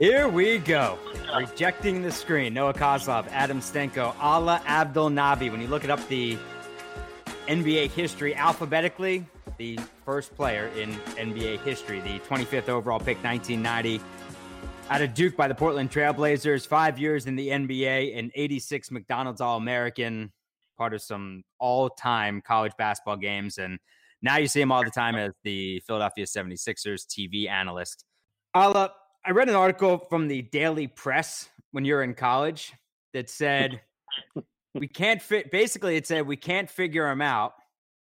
Here we go. Rejecting the screen. Noah Kozlov, Adam Stenko, Alaa Abdelnaby. When you look it up, the NBA history alphabetically, the first player in NBA history, the 25th overall pick, 1990, out of Duke by the Portland Trailblazers, five years in the NBA, an 86 McDonald's All American, part of some all time college basketball games. And now you see him all the time as the Philadelphia 76ers TV analyst. Allah, I read an article from the Daily Press when you're in college that said we can't fit. Basically, it said we can't figure him out.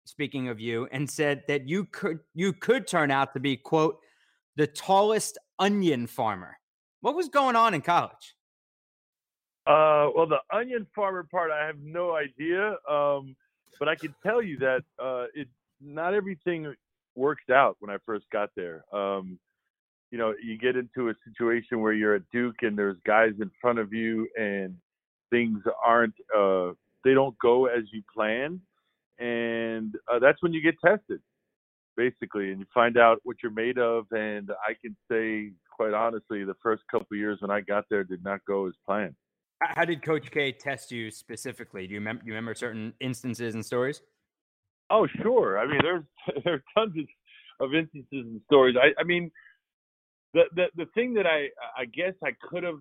Speaking of you, and said that you could you could turn out to be quote the tallest onion farmer. What was going on in college? Uh, well, the onion farmer part, I have no idea. Um, but I can tell you that uh, it not everything worked out when I first got there. Um, you know, you get into a situation where you're at Duke and there's guys in front of you and things aren't, uh, they don't go as you planned. And uh, that's when you get tested, basically, and you find out what you're made of. And I can say, quite honestly, the first couple years when I got there did not go as planned. How did Coach K test you specifically? Do you, mem- you remember certain instances and stories? Oh, sure. I mean, there's there are tons of, of instances and stories. I, I mean, the, the the thing that I I guess I could have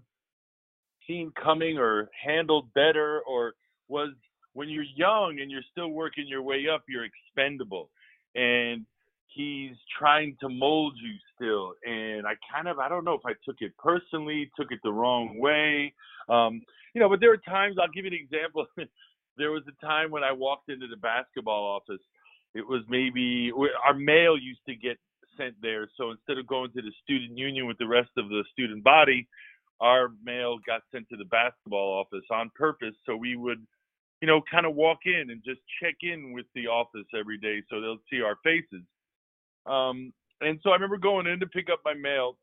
seen coming or handled better or was when you're young and you're still working your way up, you're expendable, and he's trying to mold you still. And I kind of I don't know if I took it personally, took it the wrong way, um, you know. But there are times I'll give you an example. there was a time when I walked into the basketball office. It was maybe our mail used to get sent there. So instead of going to the student union with the rest of the student body, our mail got sent to the basketball office on purpose. So we would, you know, kind of walk in and just check in with the office every day so they'll see our faces. Um, and so I remember going in to pick up my mail,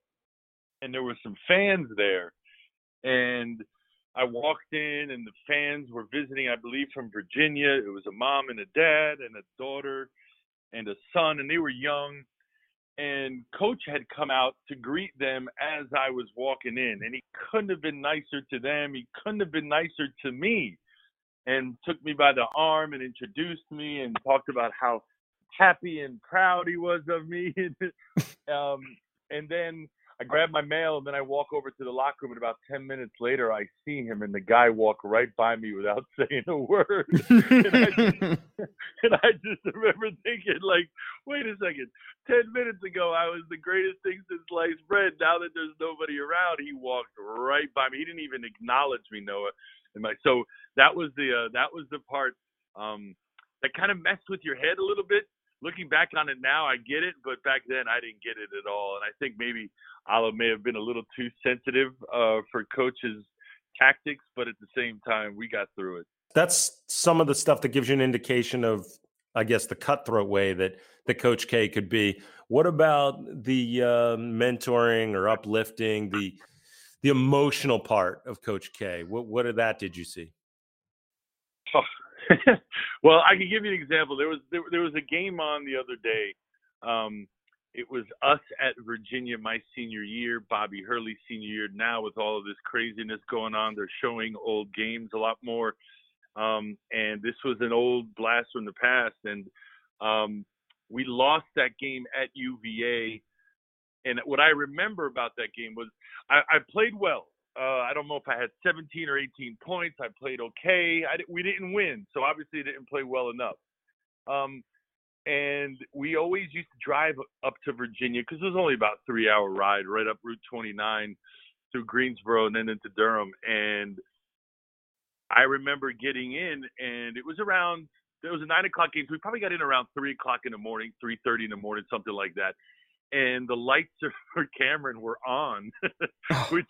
and there were some fans there. And I walked in and the fans were visiting, I believe, from Virginia. It was a mom and a dad and a daughter and a son, and they were young. And coach had come out to greet them as I was walking in, and he couldn't have been nicer to them. He couldn't have been nicer to me, and took me by the arm and introduced me and talked about how happy and proud he was of me. um, and then I grab my mail and then I walk over to the locker room. And about 10 minutes later, I see him and the guy walk right by me without saying a word. and, I just, and I just remember thinking, like, wait a second. 10 minutes ago, I was the greatest thing since sliced bread. Now that there's nobody around, he walked right by me. He didn't even acknowledge me, Noah. And my, so that was the uh, that was the part um, that kind of messed with your head a little bit looking back on it now, I get it, but back then I didn't get it at all. And I think maybe Alaa may have been a little too sensitive uh, for coach's tactics, but at the same time, we got through it. That's some of the stuff that gives you an indication of, I guess, the cutthroat way that that Coach K could be. What about the uh, mentoring or uplifting, the the emotional part of Coach K? What what of that did you see? Well, I can give you an example. There was there, there was a game on the other day. Um, it was us at Virginia my senior year, Bobby Hurley senior year. Now with all of this craziness going on, they're showing old games a lot more. Um, and this was an old blast from the past, and um, we lost that game at UVA. And what I remember about that game was I, I played well. Uh, I don't know if I had 17 or 18 points. I played okay. I, we didn't win, so obviously I didn't play well enough. Um, and we always used to drive up to Virginia because it was only about three hour ride right up Route 29 through Greensboro and then into Durham. And I remember getting in, and it was around it was a nine o'clock game, so we probably got in around three o'clock in the morning, three thirty in the morning, something like that and the lights for Cameron were on, oh. which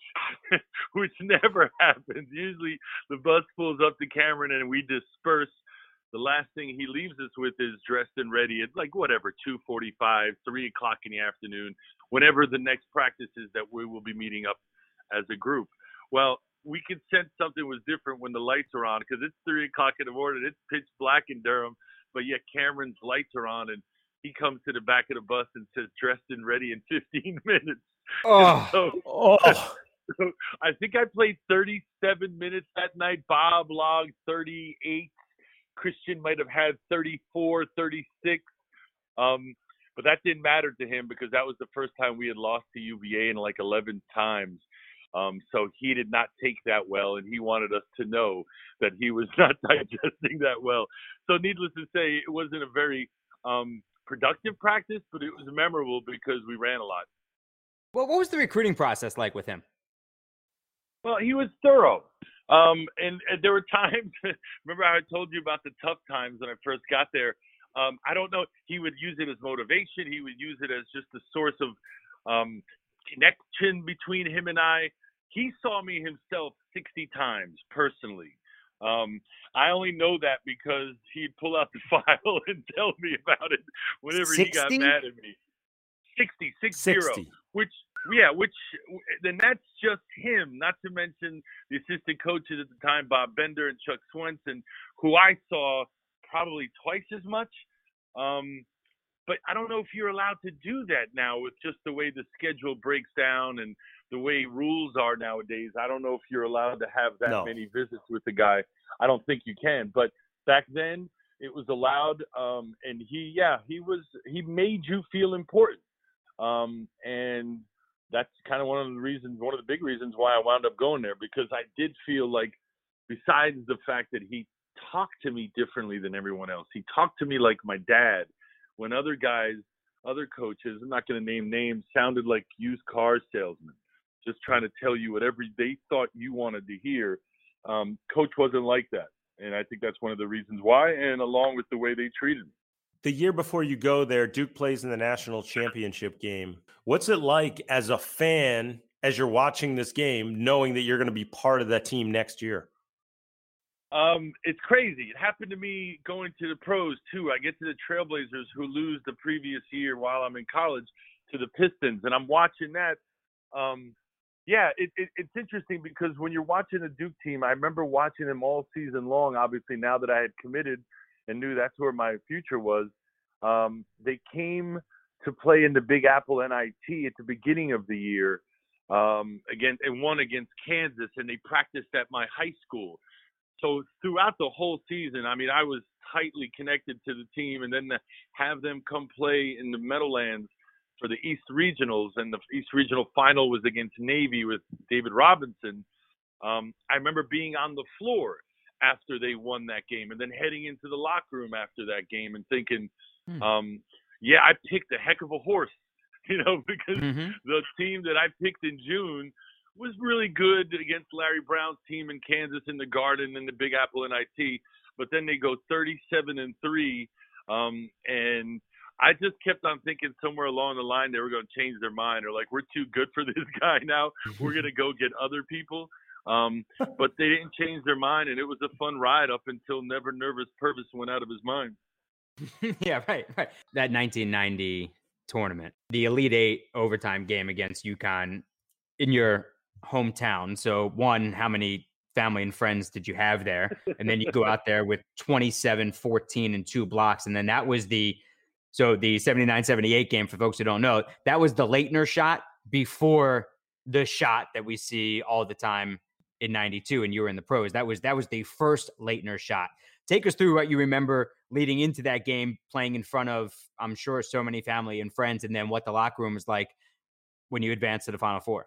which never happens. Usually the bus pulls up to Cameron and we disperse. The last thing he leaves us with is dressed and ready at like whatever, two forty five, three o'clock in the afternoon, whenever the next practice is that we will be meeting up as a group. Well, we could sense something was different when the lights are on because it's three o'clock in the morning, it's pitch black in Durham, but yet Cameron's lights are on and he comes to the back of the bus and says, "Dressed and ready in 15 minutes." Oh, So, Oh, so I think I played 37 minutes that night. Bob logged 38. Christian might have had 34, 36. Um, but that didn't matter to him because that was the first time we had lost to UVA in like 11 times. Um, so he did not take that well, and he wanted us to know that he was not digesting that well. So, needless to say, it wasn't a very um, productive practice, but it was memorable because we ran a lot. well, what was the recruiting process like with him? Well, he was thorough. Um, and, and there were times, remember I told you about the tough times when I first got there? Um, I don't know. He would use it as motivation. He would use it as just a source of um, connection between him and I. He saw me himself 60 times personally. Um, I only know that because he'd pull out the file and tell me about it whenever he got mad at me. 60, six zero sixty. which yeah, which then that's just him. Not to mention the assistant coaches at the time, Bob Bender and Chuck Swenson, who I saw probably twice as much. Um, but I don't know if you're allowed to do that now with just the way the schedule breaks down and the way rules are nowadays. I don't know if you're allowed to have that No. many visits with the guy. I don't think you can. But back then it was allowed um and he yeah, he was he made you feel important. Um and that's kind of one of the reasons, one of the big reasons why I wound up going there because I did feel like, besides the fact that he talked to me differently than everyone else, he talked to me like my dad. When other guys, other coaches, I'm not going to name names, sounded like used car salesmen, just trying to tell you whatever they thought you wanted to hear. Um, Coach wasn't like that, and I think that's one of the reasons why, and along with the way they treated me. The year before you go there, Duke plays in the national championship game. What's it like as a fan as you're watching this game, knowing that you're going to be part of that team next year? Um, it's crazy. It happened to me going to the pros too. I get to the Trailblazers who lose the previous year while I'm in college to the Pistons, and I'm watching that. Um, yeah, it, it, it's interesting because when you're watching the Duke team, I remember watching them all season long. Obviously, now that I had committed and knew that's where my future was, um, they came to play in the Big Apple NIT at the beginning of the year um, and won against Kansas, and they practiced at my high school so throughout the whole season, I mean, I was tightly connected to the team, and then to have them come play in the Meadowlands for the East Regionals, and the East Regional final was against Navy with David Robinson. Um, I remember being on the floor after they won that game, and then heading into the locker room after that game, and thinking, Hmm. um, "Yeah, I picked a heck of a horse," you know, because Mm-hmm. the team that I picked in June was really good against Larry Brown's team in Kansas in the Garden and the Big Apple NIT, but then they go 37 and three, um, and I just kept on thinking somewhere along the line they were going to change their mind or like we're too good for this guy now. We're going to go get other people. Um, but they didn't change their mind, and it was a fun ride up until Never Nervous Pervis went out of his mind. yeah, right, right. That 1990 tournament, the Elite Eight overtime game against UConn in your hometown. So, one, how many family and friends did you have there? And then you go out there with 27, 14, and two blocks. And then that was the, so the 79 78 game, for folks who don't know, that was the Laettner shot before the shot that we see all the time in 92 and you were in the pros. That was, that was the first Laettner shot. Take us through what you remember leading into that game, playing in front of, I'm sure, so many family and friends, and then what the locker room was like when you advanced to the Final Four.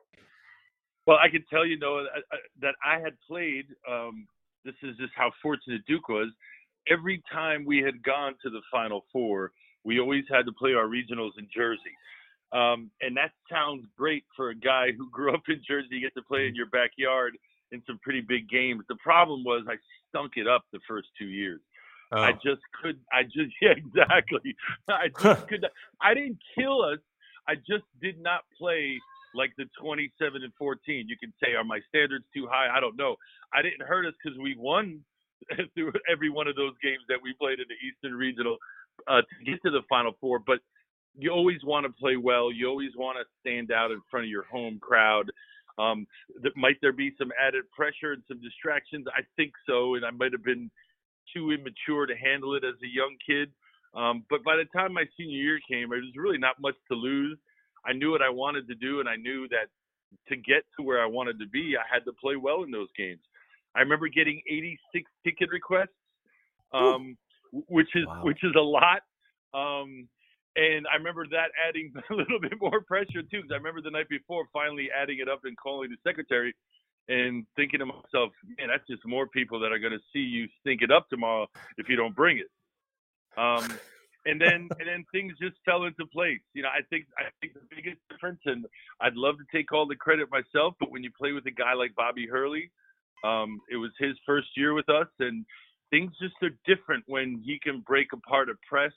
Well, I can tell you, that- that I had played. Um, this is just how fortunate Duke was. Every time we had gone to the Final Four, we always had to play our regionals in Jersey. Um, and that sounds great for a guy who grew up in Jersey. You get to play in your backyard in some pretty big games. The problem was I stunk it up the first two years. I just could. I just yeah, exactly. I just could. I didn't kill us. I just did not play like the 27 and 14. You can say, are my standards too high? I don't know. I didn't hurt us because we won through every one of those games that we played in the Eastern Regional uh, to get to the Final Four. But you always want to play well. You always want to stand out in front of your home crowd. Um, th- might there be some added pressure and some distractions? I think so, and I might have been too immature to handle it as a young kid. Um, but by the time my senior year came, there was really not much to lose. I knew what I wanted to do, and I knew that to get to where I wanted to be, I had to play well in those games. I remember getting 86 ticket requests, um, which is wow. which is a lot. Um, and I remember that adding a little bit more pressure too, because I remember the night before finally adding it up and calling the secretary and thinking to myself, man, that's just more people that are going to see you stink it up tomorrow if you don't bring it. Um, and then and then things just fell into place. You know, I think I think the biggest difference, and I'd love to take all the credit myself, but when you play with a guy like Bobby Hurley, um, it was his first year with us, and things just are different when he can break apart a press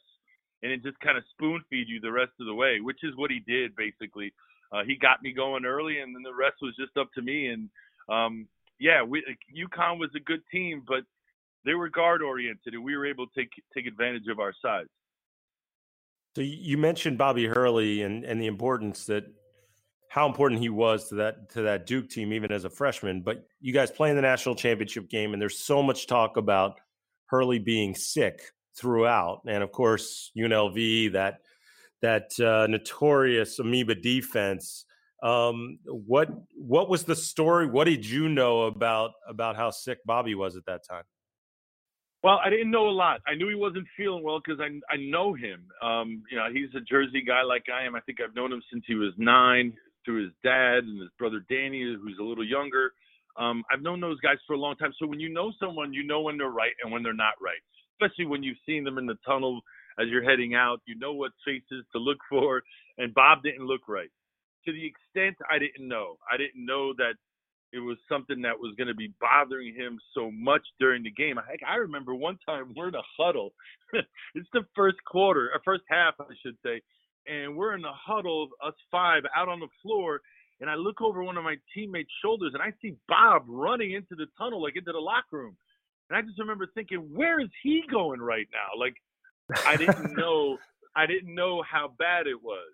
and it just kind of spoon feed you the rest of the way, which is what he did basically. Uh, he got me going early, and then the rest was just up to me. And um, yeah, we, UConn was a good team, but they were guard oriented, and we were able to take take advantage of our size. So you mentioned Bobby Hurley and and the importance that how important he was to that to that Duke team even as a freshman. But you guys play in the national championship game, and there's so much talk about Hurley being sick throughout, and of course UNLV that that uh, notorious amoeba defense. Um, what what was the story? What did you know about about how sick Bobby was at that time? Well, I didn't know a lot. I knew he wasn't feeling well because I I know him. Um, you know, he's a Jersey guy like I am. I think I've known him since he was nine through his dad and his brother Danny, who's a little younger. Um, I've known those guys for a long time. So when you know someone, you know when they're right and when they're not right especially when you've seen them in the tunnel as you're heading out. You know what faces to look for, and Bob didn't look right. To the extent I didn't know, I didn't know that it was something that was going to be bothering him so much during the game. I, I remember one time we're in a huddle. it's the first quarter, or first half, I should say, and we're in a huddle, us five, out on the floor. And I look over one of my teammates' shoulders, and I see Bob running into the tunnel, like into the locker room. And I just remember thinking, where is he going right now? Like, I didn't know, I didn't know how bad it was.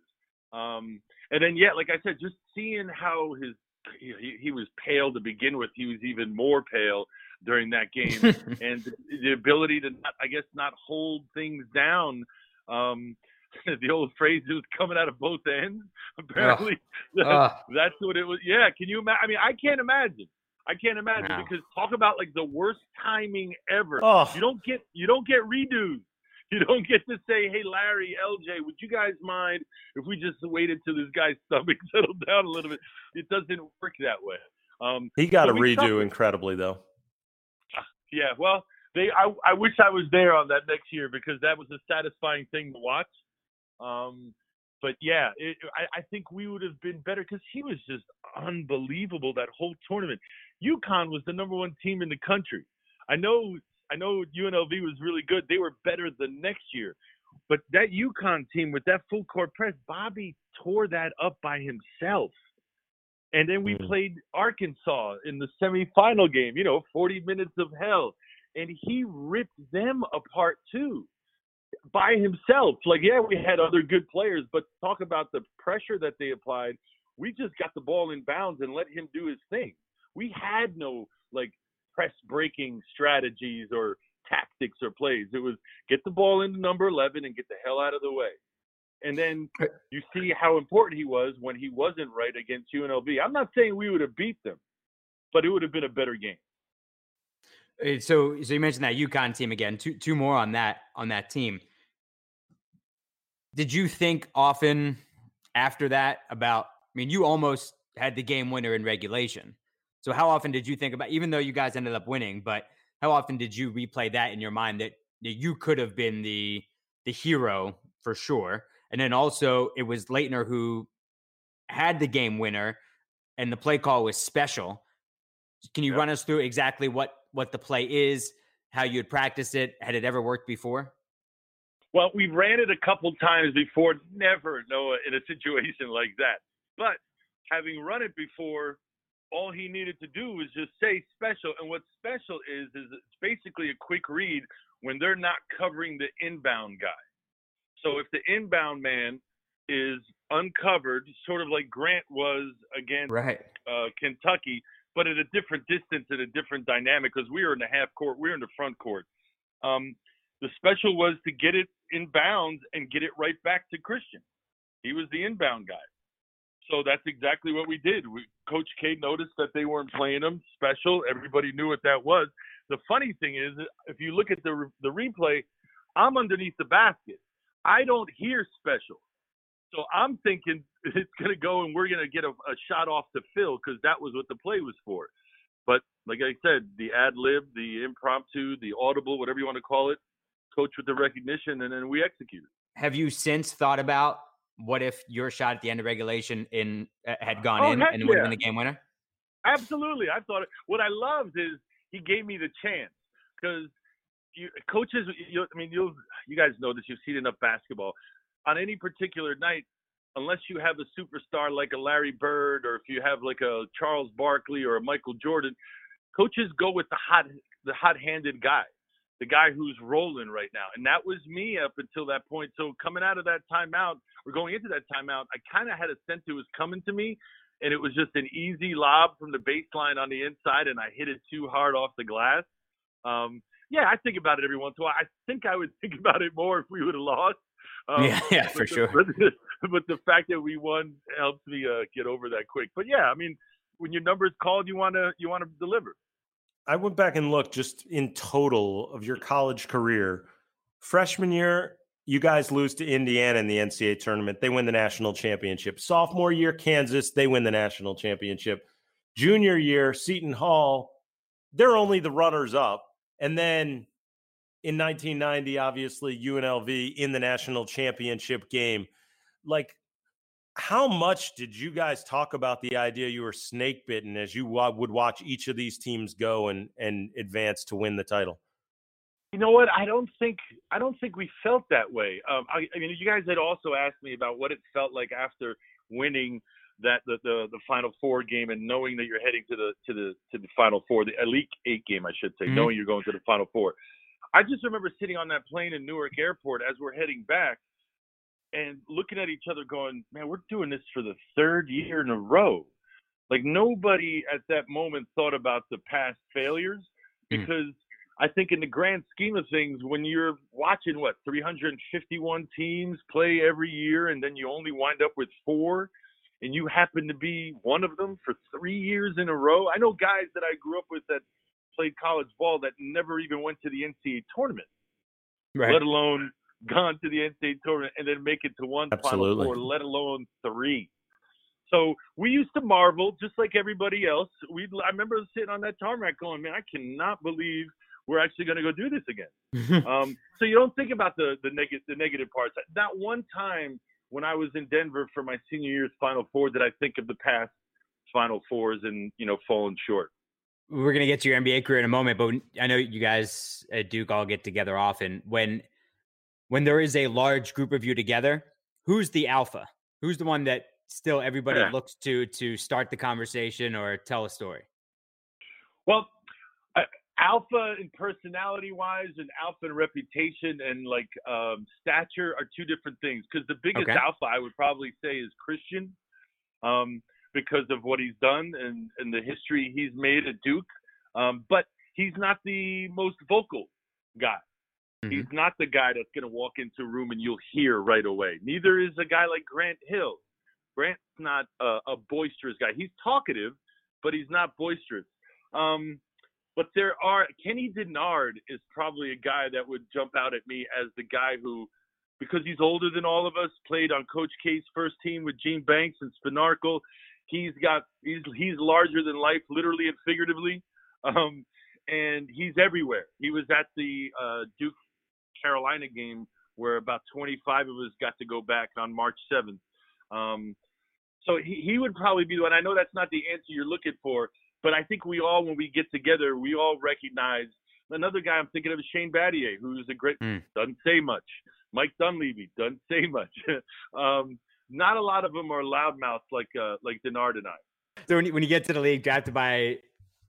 Um, and then, yeah, like I said, just seeing how his he, he was pale to begin with. He was even more pale during that game, and the ability to, not, I guess, not hold things down. Um, the old phrase was coming out of both ends. Apparently, uh, uh, that's what it was. Yeah, can you imagine? I mean, I can't imagine. I can't imagine wow. because talk about like the worst timing ever. Oh. You don't get you don't get redos. You don't get to say, "Hey, Larry, LJ, would you guys mind if we just waited till this guy's stomach settled down a little bit?" It doesn't work that way. Um, he got a redo incredibly though. Yeah, well, they. I, I wish I was there on that next year because that was a satisfying thing to watch. Um, but yeah, it, I, I think we would have been better because he was just unbelievable that whole tournament. UConn was the number one team in the country. I know I know UNLV was really good. They were better the next year. But that UConn team with that full court press, Bobby tore that up by himself. And then we mm. played Arkansas in the semifinal game, you know, 40 minutes of hell. And he ripped them apart too by himself. Like, yeah, we had other good players, but talk about the pressure that they applied. We just got the ball in bounds and let him do his thing we had no like press breaking strategies or tactics or plays. It was get the ball into number 11 and get the hell out of the way. And then you see how important he was when he wasn't right against UNLV. I'm not saying we would have beat them, but it would have been a better game. So, so you mentioned that UConn team again. Two, two more on that on that team. Did you think often after that about? I mean, you almost had the game winner in regulation. So how often did you think about, even though you guys ended up winning, but how often did you replay that in your mind that, that you could have been the the hero for sure? And then also it was Laettner who had the game winner, and the play call was special. Can you yep. run us through exactly what what the play is, how you had practiced it, had it ever worked before? Well, we ran it a couple times before. Never, Noah, in a situation like that. But having run it before, all he needed to do was just say special. And what special is, is it's basically a quick read when they're not covering the inbound guy. So if the inbound man is uncovered, sort of like Grant was against right. uh, Kentucky, but at a different distance and a different dynamic because we were in the half court, we were in the front court. Um, the special was to get it inbounds and get it right back to Christian. He was the inbound guy. So that's exactly what we did. We, Coach K noticed that they weren't playing him special. Everybody knew what that was. The funny thing is, if you look at the the replay, I'm underneath the basket. I don't hear special. So I'm thinking it's going to go and we're going to get a, a, shot off to Phil because that was what the play was for. But like I said, the ad lib, the impromptu, the audible, whatever you want to call it, coach with the recognition, and then we executed. Have you since thought about what if your shot at the end of regulation in uh, had gone oh, in and it would have been the game winner? Absolutely. I thought it, what I loved is he gave me the chance because you, coaches. You, I mean, you you guys know this. You've seen enough basketball. On any particular night, unless you have a superstar like a Larry Bird or if you have like a Charles Barkley or a Michael Jordan, coaches go with the hot the hot-handed guy, the guy who's rolling right now. And that was me up until that point. So coming out of that timeout or going into that timeout, I kind of had a sense it was coming to me and it was just an easy lob from the baseline on the inside and I hit it too hard off the glass. Um, yeah, I think about it every once in a while. I think I would think about it more if we would have lost. Um, yeah, yeah, for the, sure. But the, but the, fact that we won helps me uh, get over that quick. But yeah, I mean, when your number is called, you want to you want to deliver. I went back and looked just in total of your college career. Freshman year, you guys lose to Indiana in the NCAA tournament. They win the national championship. Sophomore year, Kansas, they win the national championship. Junior year, Seton Hall, they're only the runners up. And then in 1990, obviously, UNLV in the national championship game. Like, how much did you guys talk about the idea you were snake bitten as you would watch each of these teams go and and advance to win the title? You know what? I don't think I don't think we felt that way. Um, I, I mean, you guys had also asked me about what it felt like after winning that the, the the Final Four game and knowing that you're heading to the to the to the Final Four, the Elite Eight game, I should say, mm-hmm. knowing you're going to the Final Four. I just remember sitting on that plane in Newark Airport as we're heading back and looking at each other going, man, we're doing this for the third year in a row. Like nobody at that moment thought about the past failures hmm. because mm. I think in the grand scheme of things, when you're watching what 351 teams play every year and then you only wind up with four and you happen to be one of them for three years in a row. I know guys that I grew up with that played college ball that never even went to the NCAA tournament, right. let alone gone to the NCAA tournament and then make it to one Absolutely. Final Four, let alone three. So we used to marvel, just like everybody else. We I remember sitting on that tarmac going, man, I cannot believe we're actually going to go do this again. um, so you don't think about the the negative the negative parts. That one time when I was in Denver for my senior year's Final Four did I think of the past Final Fours and you know falling short we're going to get to your NBA career in a moment, but I know you guys at Duke all get together often. When when there is a large group of you together, who's the alpha? Who's the one that still everybody yeah. looks to to start the conversation or tell a story? Well, uh, alpha in personality wise and alpha in reputation and like um, stature are two different things. Because the biggest okay. alpha I would probably say is Christian. Um, because of what he's done and, and the history he's made at Duke. Um, but he's not the most vocal guy. Mm-hmm. He's not the guy that's going to walk into a room and you'll hear right away. Neither is a guy like Grant Hill. Grant's not a, a boisterous guy. He's talkative, but he's not boisterous. Um, but there are Kenny Dennard is probably a guy that would jump out at me as the guy who, because he's older than all of us, played on Coach K's first team with Gene Banks and Spanarkel. He's got he's he's larger than life, literally and figuratively, um, and he's everywhere. He was at the uh, Duke Carolina game where about 25 of us got to go back on March 7th. Um, so he, he would probably be the one. I know that's not the answer you're looking for, but I think we all, when we get together, we all recognize another guy I'm thinking of is Shane Battier, who's a great, mm. doesn't say much. Mike Dunleavy doesn't say much. um, not a lot of them are loudmouths like uh, like Dennard and I. So when you, when you get to the league drafted by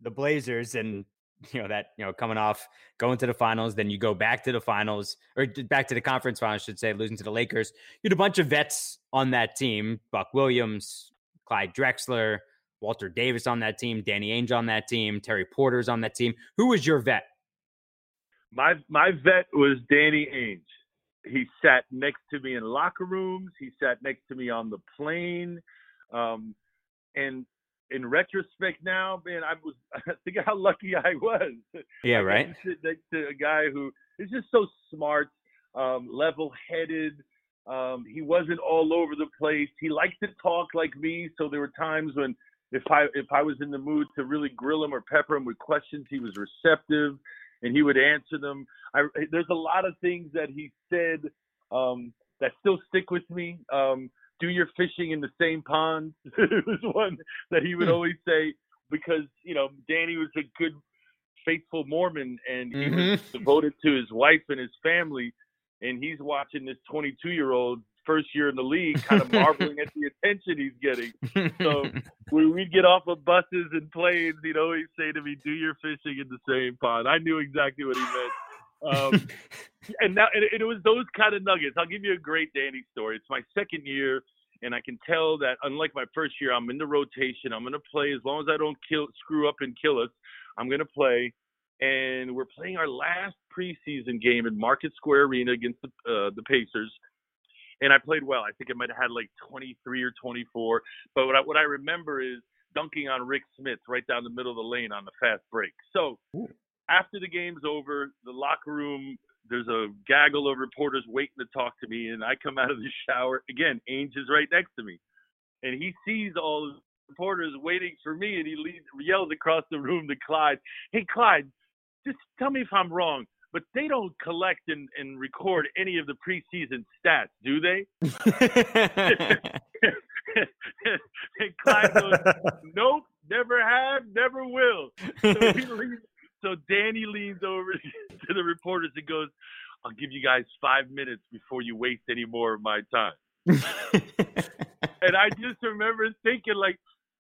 the Blazers and you know that you know coming off going to the finals, then you go back to the finals or back to the conference finals, I should say, losing to the Lakers. You had a bunch of vets on that team: Buck Williams, Clyde Drexler, Walter Davis on that team, Danny Ainge on that team, Terry Porter's on that team. Who was your vet? My my vet was Danny Ainge. he sat next to me in locker rooms. He sat next to me on the plane. Um, and in retrospect now, man, I was think how lucky I was. Yeah, right. Next to a guy who is just so smart, um, level-headed. Um, he wasn't all over the place. He liked to talk like me, so there were times when if I if I was in the mood to really grill him or pepper him with questions, he was receptive and he would answer them. I, there's a lot of things that he said um, that still stick with me. Um, do your fishing in the same pond. it was one that he would hmm. always say because you know Danny was a good, faithful Mormon and he mm-hmm. was devoted to his wife and his family, and he's watching this 22 year old first year in the league, kind of marveling at the attention he's getting. So when we'd get off of buses and planes, he'd always say to me, "Do your fishing in the same pond." I knew exactly what he meant. Um, and now and it was those kind of nuggets. I'll give you a great Danny story. It's my second year, and I can tell that unlike my first year, I'm in the rotation. I'm going to play as long as I don't kill, screw up and kill us. I'm going to play, and we're playing our last preseason game in Market Square Arena against the uh, the Pacers and I played well. I think I might have had like 23 or 24. But what I, what I remember is dunking on Rik Smits right down the middle of the lane on the fast break. So. After the game's over, the locker room, there's a gaggle of reporters waiting to talk to me, and I come out of the shower. Again, Ainge is right next to me, and he sees all the reporters waiting for me, and he leads, yells across the room to Clyde, "Hey, Clyde, just tell me if I'm wrong but they don't collect and, and record any of the preseason stats, do they? and Clyde goes, Nope, never have, never will. So, leans, so Danny leans over to the reporters and goes, I'll give you guys five minutes before you waste any more of my time. and I just remember thinking, like,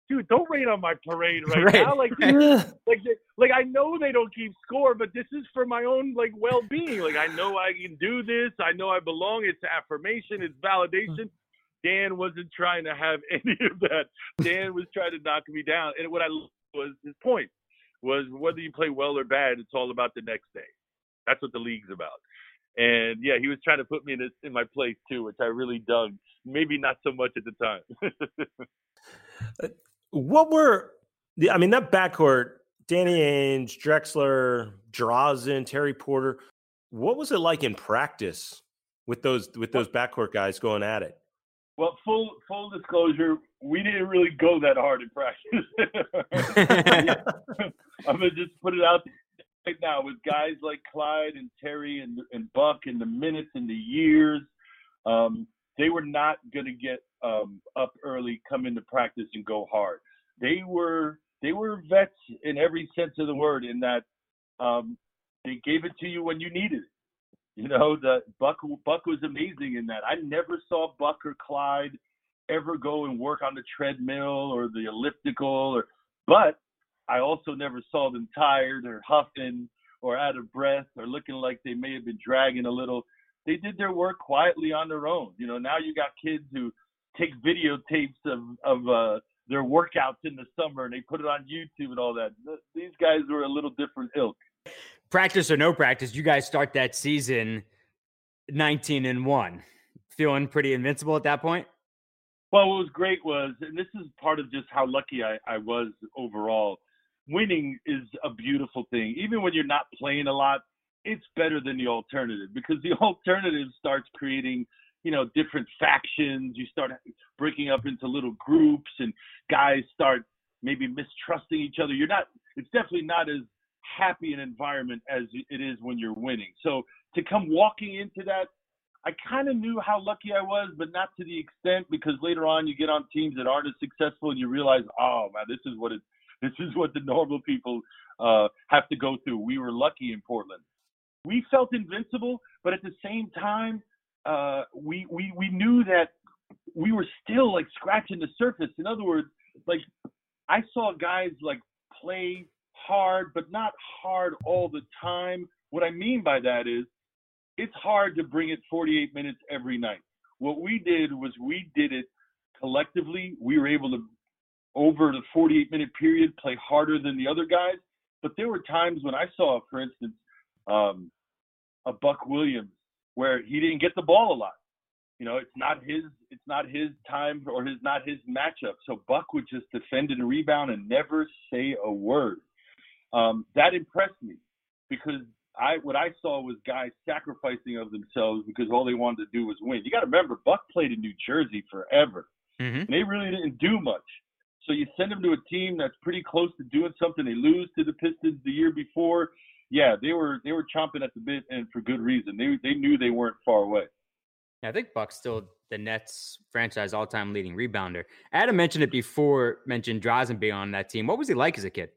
dude, don't rain on my parade right, right. now. Like, like, like I know they don't keep score, but this is for my own like well-being. Like, I know I can do this. I know I belong. It's affirmation. It's validation. Dan wasn't trying to have any of that. Dan was trying to knock me down. And what I was his point was whether you play well or bad, it's all about the next day. That's what the league's about. And yeah, he was trying to put me in this, in my place too, which I really dug. Maybe not so much at the time. Uh, what were the? I mean, that backcourt: Danny Ainge, Drexler, Drazen, Terry Porter. What was it like in practice with those with those backcourt guys going at it? Well, full full disclosure, we didn't really go that hard in practice. I'm gonna just put it out right now with guys like Clyde and Terry and, and Buck and the minutes and the years. Um, they were not gonna get um, up early, come into practice, and go hard they were they were vets in every sense of the word in that um, they gave it to you when you needed it. You know, the Buck Buck was amazing in that. I never saw Buck or Clyde ever go and work on the treadmill or the elliptical or but I also never saw them tired or huffing or out of breath or looking like they may have been dragging a little. They did their work quietly on their own. You know, now you got kids who take videotapes of of uh their workouts in the summer and they put it on YouTube and all that. These guys were a little different ilk. Practice or no practice, you guys start that season 19 and 1. Feeling pretty invincible at that point? Well, what was great was, and this is part of just how lucky I, I was overall. Winning is a beautiful thing. Even when you're not playing a lot, it's better than the alternative because the alternative starts creating you know different factions you start breaking up into little groups and guys start maybe mistrusting each other you're not it's definitely not as happy an environment as it is when you're winning. So to come walking into that i kind of knew how lucky i was but not to the extent because later on you get on teams that aren't as successful and you realize oh man this is what it this is what the normal people uh, have to go through. We were lucky in portland. We felt invincible but at the same time uh, we we we knew that we were still like scratching the surface. In other words, like I saw guys like play hard, but not hard all the time. What I mean by that is it's hard to bring it 48 minutes every night. What we did was we did it collectively. We were able to, over the 48 minute period, play harder than the other guys. But there were times when I saw, for instance, um, a Buck Williams where he didn't get the ball a lot. You know, it's not his it's not his time or his not his matchup. So Buck would just defend and rebound and never say a word. Um, that impressed me because I what I saw was guys sacrificing of themselves because all they wanted to do was win. You got to remember, Buck played in New Jersey forever, mm-hmm. and they really didn't do much. So you send them to a team that's pretty close to doing something. They lose to the Pistons the year before. Yeah, they were they were chomping at the bit, and for good reason. They they knew they weren't far away. I think Buck's still the Nets franchise all time leading rebounder. Adam mentioned it before, mentioned Drazen being on that team. What was he like as a kid?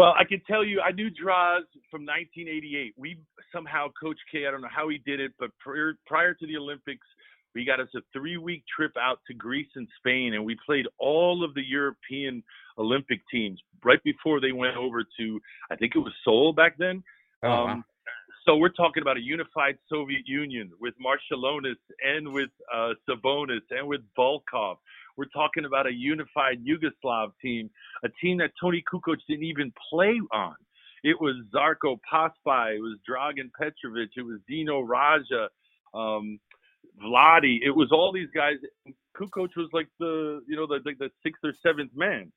Well, I can tell you, I knew Draws from 1988. We somehow, Coach K, I don't know how he did it, but prior, prior to the Olympics, we got us a three week trip out to Greece and Spain, and we played all of the European Olympic teams right before they went over to, I think it was Seoul back then. Oh, um. So we're talking about a unified Soviet Union with Marciulionis and with uh, Sabonis and with Volkov. We're talking about a unified Yugoslav team, a team that Tony Kukoc didn't even play on. It was Zarko Paspalj, it was Dragan Petrovic, it was Dino Radja, um, Vlade. It was all these guys. Kukoc was like the you know the like the sixth or seventh man.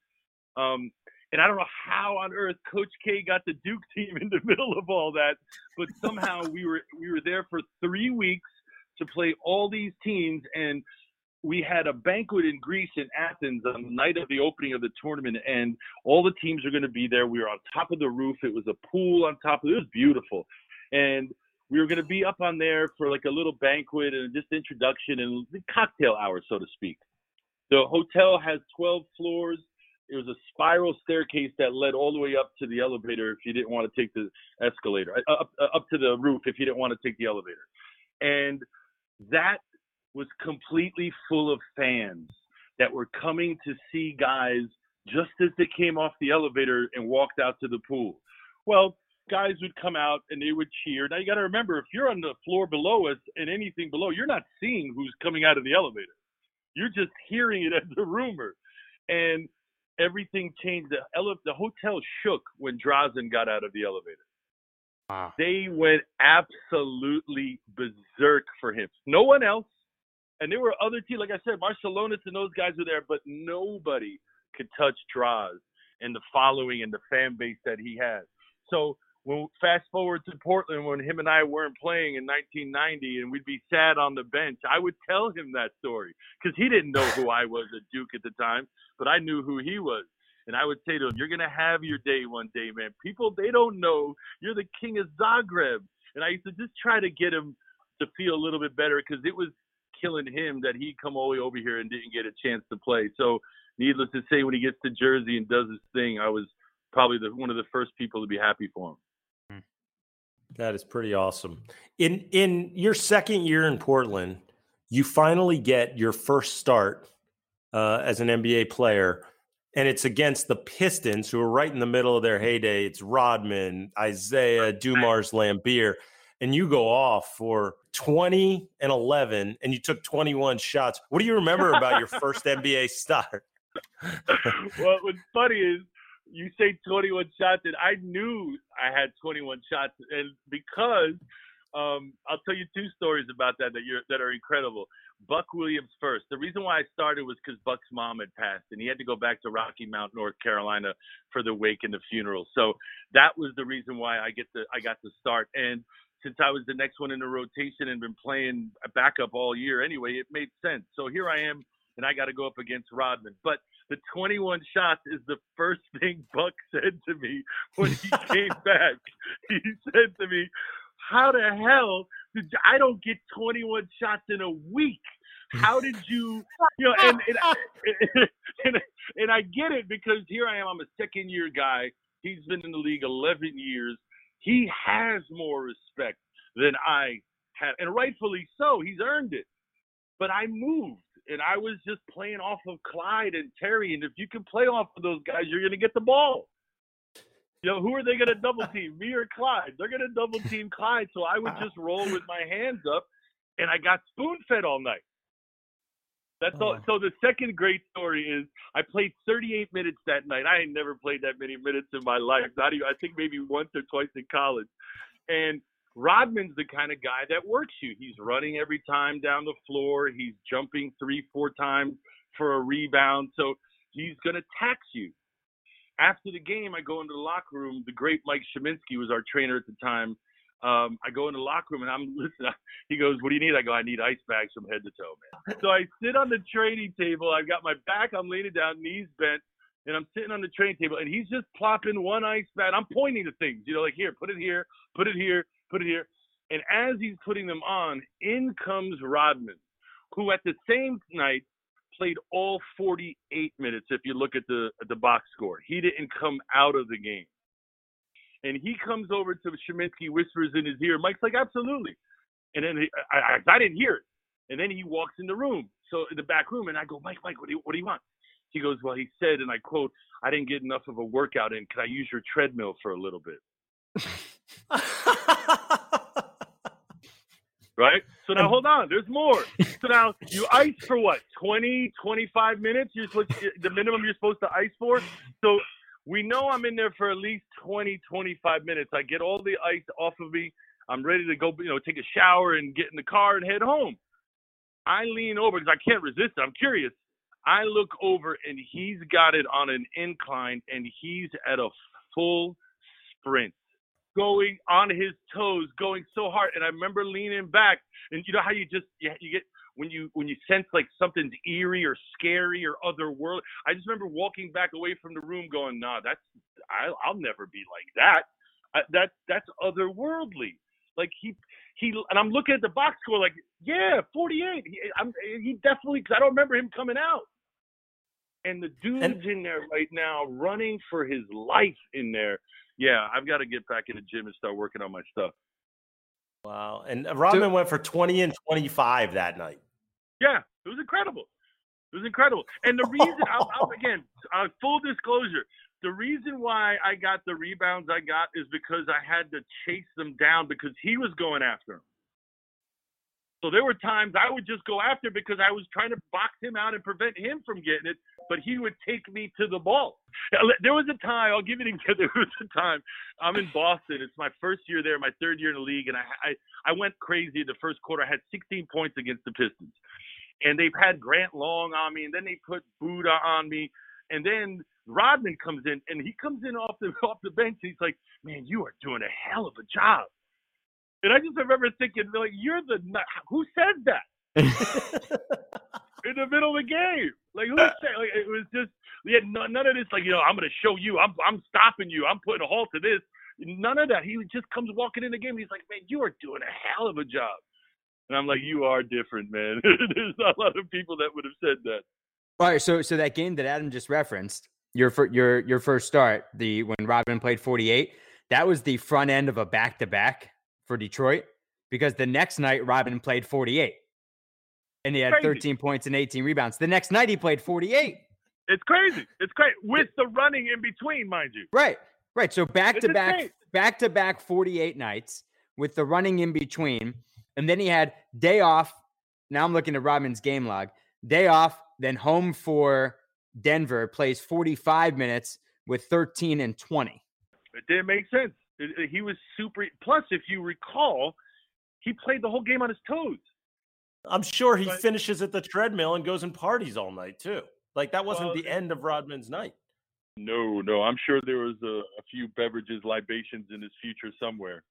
Um, and I don't know how on earth Coach K got the Duke team in the middle of all that, but somehow we were we were there for three weeks to play all these teams, and we had a banquet in Greece in Athens on the night of the opening of the tournament, and all the teams are going to be there. We were on top of the roof. It was a pool on top of it. It was beautiful, and we were going to be up on there for like a little banquet and just introduction and cocktail hour, so to speak. The hotel has 12 floors it was a spiral staircase that led all the way up to the elevator if you didn't want to take the escalator, uh, up, uh, up to the roof if you didn't want to take the elevator. And that was completely full of fans that were coming to see guys just as they came off the elevator and walked out to the pool. Well, guys would come out and they would cheer. Now you got to remember, if you're on the floor below us and anything below, you're not seeing who's coming out of the elevator. You're just hearing it as a rumor. And everything changed. The, ele- the hotel shook when Drazen got out of the elevator. Wow. They went absolutely berserk for him. No one else. And there were other teams, like I said, Marciulionis and those guys were there, but nobody could touch Draz and the following and the fan base that he had. So when fast forward to Portland when him and I weren't playing in 1990 and we'd be sad on the bench, I would tell him that story because he didn't know who I was at Duke at the time, but I knew who he was. And I would say to him, "You're gonna have your day one day, man. People they don't know you're the king of Zagreb." And I used to just try to get him to feel a little bit better because it was killing him that he come all the way over here and didn't get a chance to play. So, needless to say, when he gets to Jersey and does his thing, I was probably the, one of the first people to be happy for him. That is pretty awesome. In in your second year in Portland, you finally get your first start uh, as an NBA player, and it's against the Pistons, who are right in the middle of their heyday. It's Rodman, Isiah, Dumars, Laimbeer, and you go off for twenty and eleven, and you took twenty one shots. What do you remember about your first NBA start? well, what's funny is you say 21 shots, and I knew I had 21 shots, and because um, I'll tell you two stories about that that, that are incredible. Buck Williams first. The reason why I started was because Buck's mom had passed, and he had to go back to Rocky Mount, North Carolina, for the wake and the funeral. So that was the reason why I get the I got to start. And since I was the next one in the rotation and been playing backup all year anyway, it made sense. So here I am, and I got to go up against Rodman. But the 21 shots is the first thing Buck said to me when he came back. He said to me, "How the hell did you, I don't get 21 shots in a week? How did you, you know?" And and, and and I get it because here I am. I'm a second year guy. He's been in the league 11 years. He has more respect than I have, and rightfully so. He's earned it. But I moved and I was just playing off of Clyde and Terry. And if you can play off of those guys, you're going to get the ball. You know, who are they going to double team, me or Clyde? They're going to double team Clyde. So I would just roll with my hands up, and I got spoon fed all night. That's oh, all. So the second great story is I played 38 minutes that night. I ain't never played that many minutes in my life. Not even I think maybe once or twice in college. And Rodman's the kind of guy that works you. He's running every time down the floor. He's jumping three, four times for a rebound. So he's going to tax you. After the game, I go into the locker room. The great Mike Shimensky was our trainer at the time. Um, I go in the locker room and I'm listening. He goes, "What do you need?" I go, "I need ice bags from head to toe, man." So I sit on the training table. I've got my back. I'm leaning down, knees bent, and I'm sitting on the training table. And he's just plopping one ice bag. I'm pointing to things, you know, like here, put it here, put it here, put it here. And as he's putting them on, in comes Rodman, who at the same night played all 48 minutes. If you look at the at the box score, he didn't come out of the game. And he comes over to Shimensky, whispers in his ear. Mike's like, absolutely. And then he, I, I, I didn't hear it. And then he walks in the room, so in the back room, and I go, Mike, Mike, what do you, what do you want? He goes, well, he said, and I quote, I didn't get enough of a workout in. Can I use your treadmill for a little bit? right? So now hold on, there's more. So now you ice for what? 20, 25 minutes? You're supposed to, the minimum you're supposed to ice for. So we know I'm in there for at least 20, 25 minutes. I get all the ice off of me. I'm ready to go, you know, take a shower and get in the car and head home. I lean over because I can't resist it. I'm curious. I look over and he's got it on an incline and he's at a full sprint going on his toes, going so hard. And I remember leaning back, and you know how you just you, you get when you when you sense like something's eerie or scary or otherworldly. I just remember walking back away from the room, going, "Nah, that's I, I'll never be like that. I, that that's otherworldly." Like he he and I'm looking at the box score, like, yeah, 48. He, I'm, he definitely because I don't remember him coming out. And the dude's in there right now, running for his life in there yeah, I've got to get back in the gym and start working on my stuff. Wow. And Rodman went for 20 and 25 that night. Yeah, it was incredible. It was incredible. And the reason, I'll, I'll, again, uh, full disclosure, the reason why I got the rebounds I got is because I had to chase them down because he was going after them. So there were times I would just go after because I was trying to box him out and prevent him from getting it, but he would take me to the ball. There was a time, I'll give it to there was a time I'm in Boston. It's my first year there, my third year in the league, and I I, I went crazy in the first quarter. I had 16 points against the Pistons. And they've had Grant Long on me, and then they put Buddha on me. And then Rodman comes in, and he comes in off the off the bench. And he's like, "Man, you are doing a hell of a job." And I just remember thinking, like, you're the who said that in the middle of the game? Like, who said? Like, it was just yeah, none of this. Like, you know, I'm to show you. I'm I'm stopping you. I'm putting a halt to this. None of that. He just comes walking in the game. He's like, man, you are doing a hell of a job. And I'm like, you are different, man. There's not a lot of people that would have said that. All right, so so that game that Adam just referenced, your your your first start, the when Rodman played 48, that was the front end of a back to back for Detroit because the next night Rodman played 48 and he had crazy. 13 points and 18 rebounds. The next night he played 48. It's crazy. It's crazy with the running in between, mind you. Right. Right. So back it's to back, back to back 48 nights with the running in between. And then he had day off. Now I'm looking at Rodman's game log. Day off, then home for Denver, plays 45 minutes with 13 and 20. It didn't make sense. He was super. Plus, if you recall, he played the whole game on his toes. I'm sure he but, finishes at the treadmill and goes and parties all night too. Like that wasn't well, the end of Rodman's night. No, no. I'm sure there was a, a few beverages, libations in his future somewhere.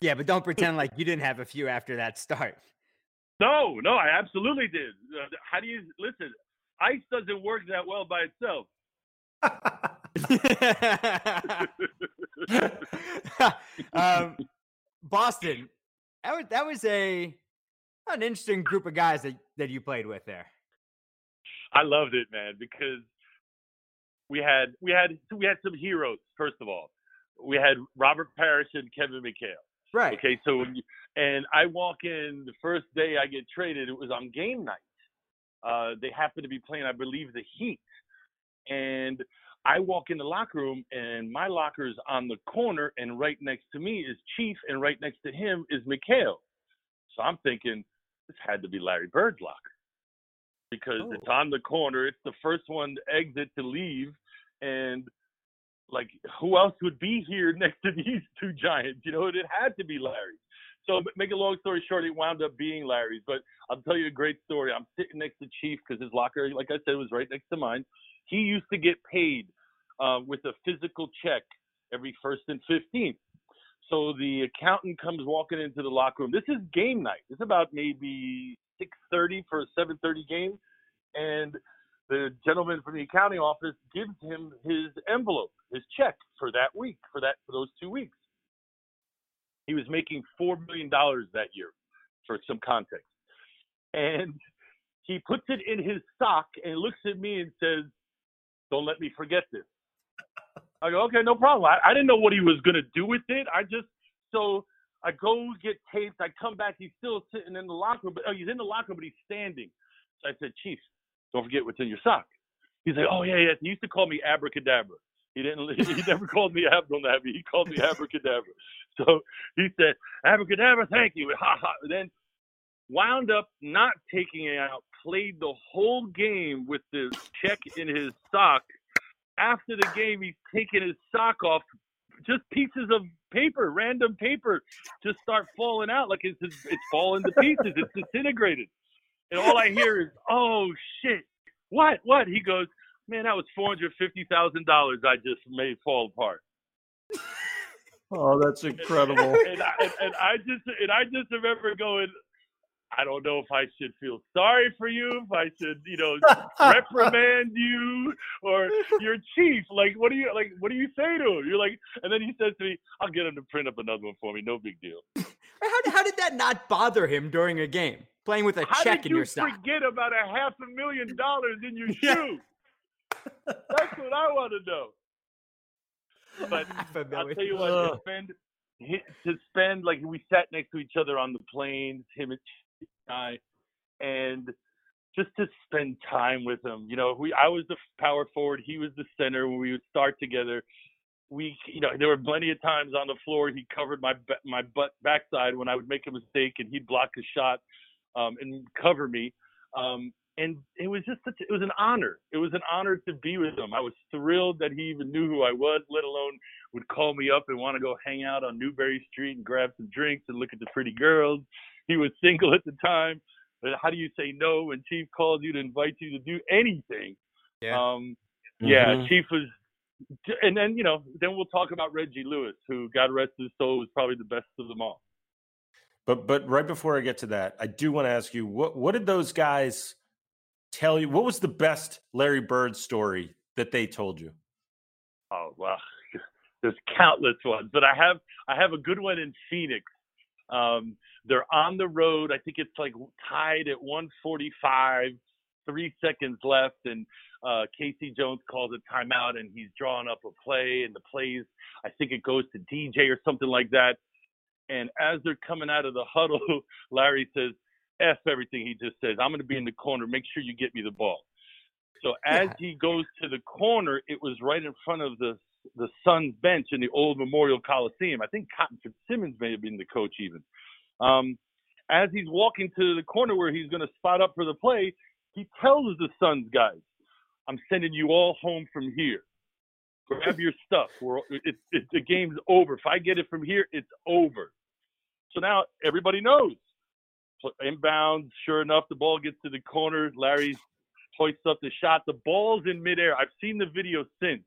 yeah, but don't pretend like you didn't have a few after that start. No, no, I absolutely did. Uh, how do you listen? Ice doesn't work that well by itself. um, Boston, that was, that was a an interesting group of guys that, that you played with there. I loved it, man, because we had we had we had some heroes. First of all, we had Robert Parish and Kevin McHale. Right. Okay. So, and I walk in the first day I get traded. It was on game night. Uh, they happened to be playing, I believe, the Heat, and I walk in the locker room and my locker is on the corner, and right next to me is Chief, and right next to him is McHale. So I'm thinking this had to be Larry Bird's locker because oh. it's on the corner. It's the first one to exit to leave, and like who else would be here next to these two giants? You know, it had to be Larry. So make a long story short, it wound up being Larry's. But I'll tell you a great story. I'm sitting next to Chief because his locker, like I said, was right next to mine. He used to get paid uh, with a physical check every first and 15th. So the accountant comes walking into the locker room. This is game night. It's about maybe 6:30 for a 7:30 game, and the gentleman from the accounting office gives him his envelope, his check for that week, for that for those two weeks. He was making four million dollars that year, for some context, and he puts it in his sock and looks at me and says, "Don't let me forget this." I go, "Okay, no problem." I, I didn't know what he was gonna do with it. I just so I go get taped. I come back. He's still sitting in the locker room, but oh, he's in the locker room, but he's standing. So I said, Chief, don't forget what's in your sock. He's like, oh yeah, yeah. He used to call me abracadabra. He didn't. He never called me Nabi. He called me abracadabra. So he said, abracadabra, thank you. Ha ha. Then wound up not taking it out. Played the whole game with the check in his sock. After the game, he's taking his sock off. Just pieces of paper, random paper, just start falling out like it's it's falling to pieces. It's disintegrated and all I hear is, "Oh shit, what, what?" He goes, "Man, that was four hundred fifty thousand dollars I just made fall apart." Oh, that's incredible. and, I, and, and I just and I just remember going, I don't know if I should feel sorry for you, if I should, you know, reprimand you or your chief. Like, what do you like? What do you say to him? You're like, and then he says to me, "I'll get him to print up another one for me. No big deal." How, how did that not bother him during a game? playing with a How check in you your sock. forget about a half a million dollars in your Yeah. shoe? That's what I want to know. But I'll tell you what, to spend to spend like we sat next to each other on the planes, him and I, and just to spend time with him. You know, we I was the power forward, he was the center. When we would start together, we you know there were plenty of times on the floor he covered my my butt backside when I would make a mistake and he'd block a shot um, and cover me. Um, and it was just such it was an honor. It was an honor to be with him. I was thrilled that he even knew who I was, let alone would call me up and want to go hang out on Newbury Street and grab some drinks and look at the pretty girls. He was single at the time. But how do you say no when Chief calls you to invite you to do anything? Yeah. Um, yeah, Mhm. Chief was, and then you know, then we'll talk about Reggie Lewis, who God rest his soul was probably the best of them all. But but right before I get to that, I do want to ask you what what did those guys tell you? What was the best Larry Bird story that they told you? Oh well, there's countless ones, but I have I have a good one in Phoenix. Um, they're on the road. I think it's like tied at 145, three seconds left, and uh, K.C. Jones calls a timeout, and he's drawing up a play, and the plays I think it goes to DJ or something like that. And as they're coming out of the huddle, Larry says, "F everything he just says. I'm going to be in the corner. Make sure you get me the ball." So as Yeah. he goes to the corner, it was right in front of the the Suns bench in the old Memorial Coliseum. I think Cotton Fitzsimmons may have been the coach even. Um, as he's walking to the corner where he's going to spot up for the play, he tells the Suns guys, "I'm sending you all home from here. Grab your stuff. We're, the game's over. If I get it from here, it's over." So now everybody knows. Inbounds. Sure enough, the ball gets to the corner. Larry hoists up the shot. The ball's in midair. I've seen the video since.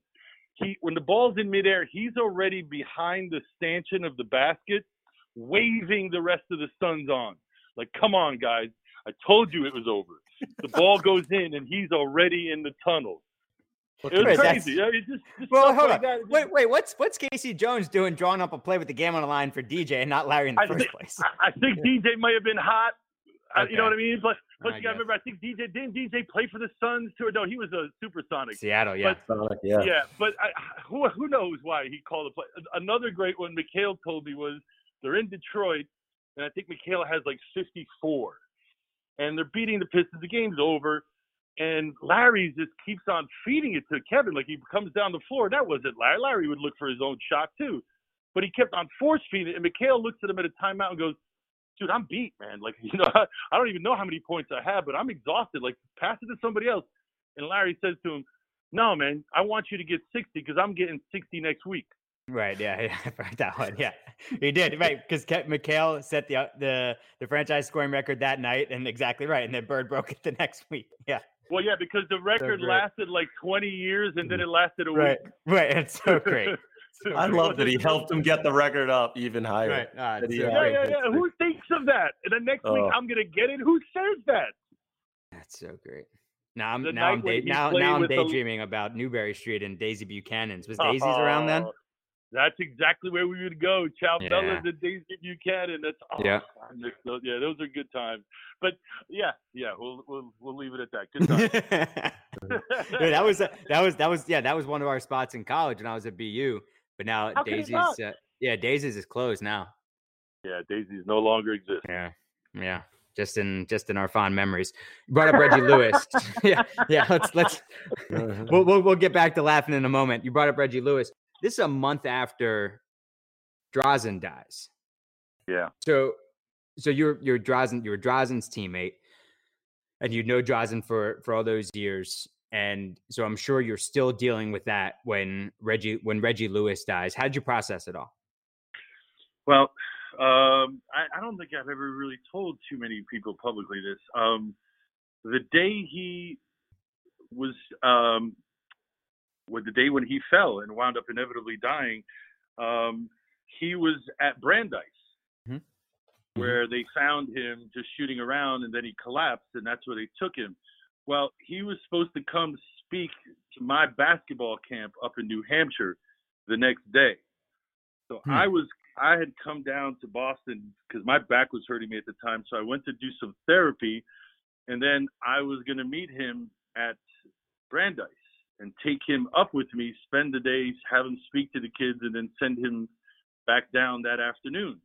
He when the ball's in midair, he's already behind the stanchion of the basket, waving the rest of the Suns on. Like, come on, guys. I told you it was over. The ball goes in and he's already in the tunnel. It was Wait, crazy. I mean, just, just Well, hold like on. that. Wait, wait. What's what's K.C. Jones doing, drawing up a play with the game on the line for DJ and not Larry in the I first think- place? I, I think DJ might have been hot. I, you know what I mean? Plus, plus I you got to remember, I think DJ didn't DJ play for the Suns too. No, he was a Supersonic. Seattle, yeah. yeah. Yeah, but I, who who knows why he called the play? Another great one McHale told me was they're in Detroit, and I think McHale has like 54, and they're beating the Pistons. The game's over, and Larry just keeps on feeding it to Kevin. Like he comes down the floor. That wasn't Larry. Larry would look for his own shot too, but he kept on force feeding it. And McHale looks at him at a timeout and goes. Dude, I'm beat, man. Like, you know, I don't even know how many points I have, but I'm exhausted. Like, pass it to somebody else. And Larry says to him, No, man, I want you to get 60 because I'm getting 60 next week. Right. Yeah. Yeah. Right, that one. Yeah. He did. Right. Because McHale set the the the franchise scoring record that night, and exactly right. And then Bird broke it the next week. Yeah. Well, yeah, because the record great. lasted like 20 years, and then it lasted a Right. week. Right. It's so great. I love that he helped him get the record up even higher. Right. Ah, That it's he so had. Yeah, yeah, yeah. Who thinks of that? And then next week Oh. I'm gonna get it. Who says that? That's so great. Now I'm The now I'm night day, now now I'm with the- daydreaming about Newbury Street and Daisy Buchanan's. Was Daisy's around then? That's exactly where we would go. Chow Yeah. Fellas and Daisy Buchanan. That's oh, Yeah. Those. Yeah, those are good times. But yeah, yeah, we'll we'll we'll leave it at that. Good times. Dude, that was that was that was yeah that was one of our spots in college when I was at BU. But now How Daisy's uh, yeah Daisy's is closed now. yeah, Daisy's no longer exists. Yeah, yeah. Just in just in our fond memories. You brought up Reggie Lewis. yeah, yeah. Let's let's we'll, we'll we'll get back to laughing in a moment. You brought up Reggie Lewis. This is a month after Drazen dies. Yeah. So so you're you're Drazen you're Drazen's teammate, and you know Drazen for for all those years. And so I'm sure you're still dealing with that when Reggie when Reggie Lewis dies. How'd you process it all? Well, um, I, I don't think I've ever really told too many people publicly this. Um, the day he was, um, with the day when he fell and wound up inevitably dying, um, he was at Brandeis, Mhm. where they found him just shooting around, and then he collapsed, and that's where they took him. Well, he was supposed to come speak to my basketball camp up in New Hampshire the next day. So Hmm. I was I had come down to Boston because my back was hurting me at the time. So I went to do some therapy, and then I was going to meet him at Brandeis and take him up with me, spend the day, have him speak to the kids, and then send him back down that afternoon.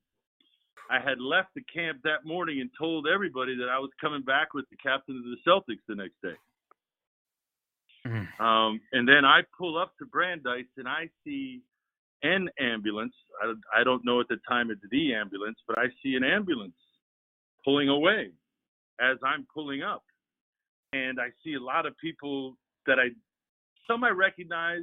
I had left the camp that morning and told everybody that I was coming back with the captain of the Celtics the next day. Mhm. Um, and then I pull up to Brandeis and I see an ambulance. I, I don't know at the time it's the ambulance, but I see an ambulance pulling away as I'm pulling up. And I see a lot of people that I, some I recognize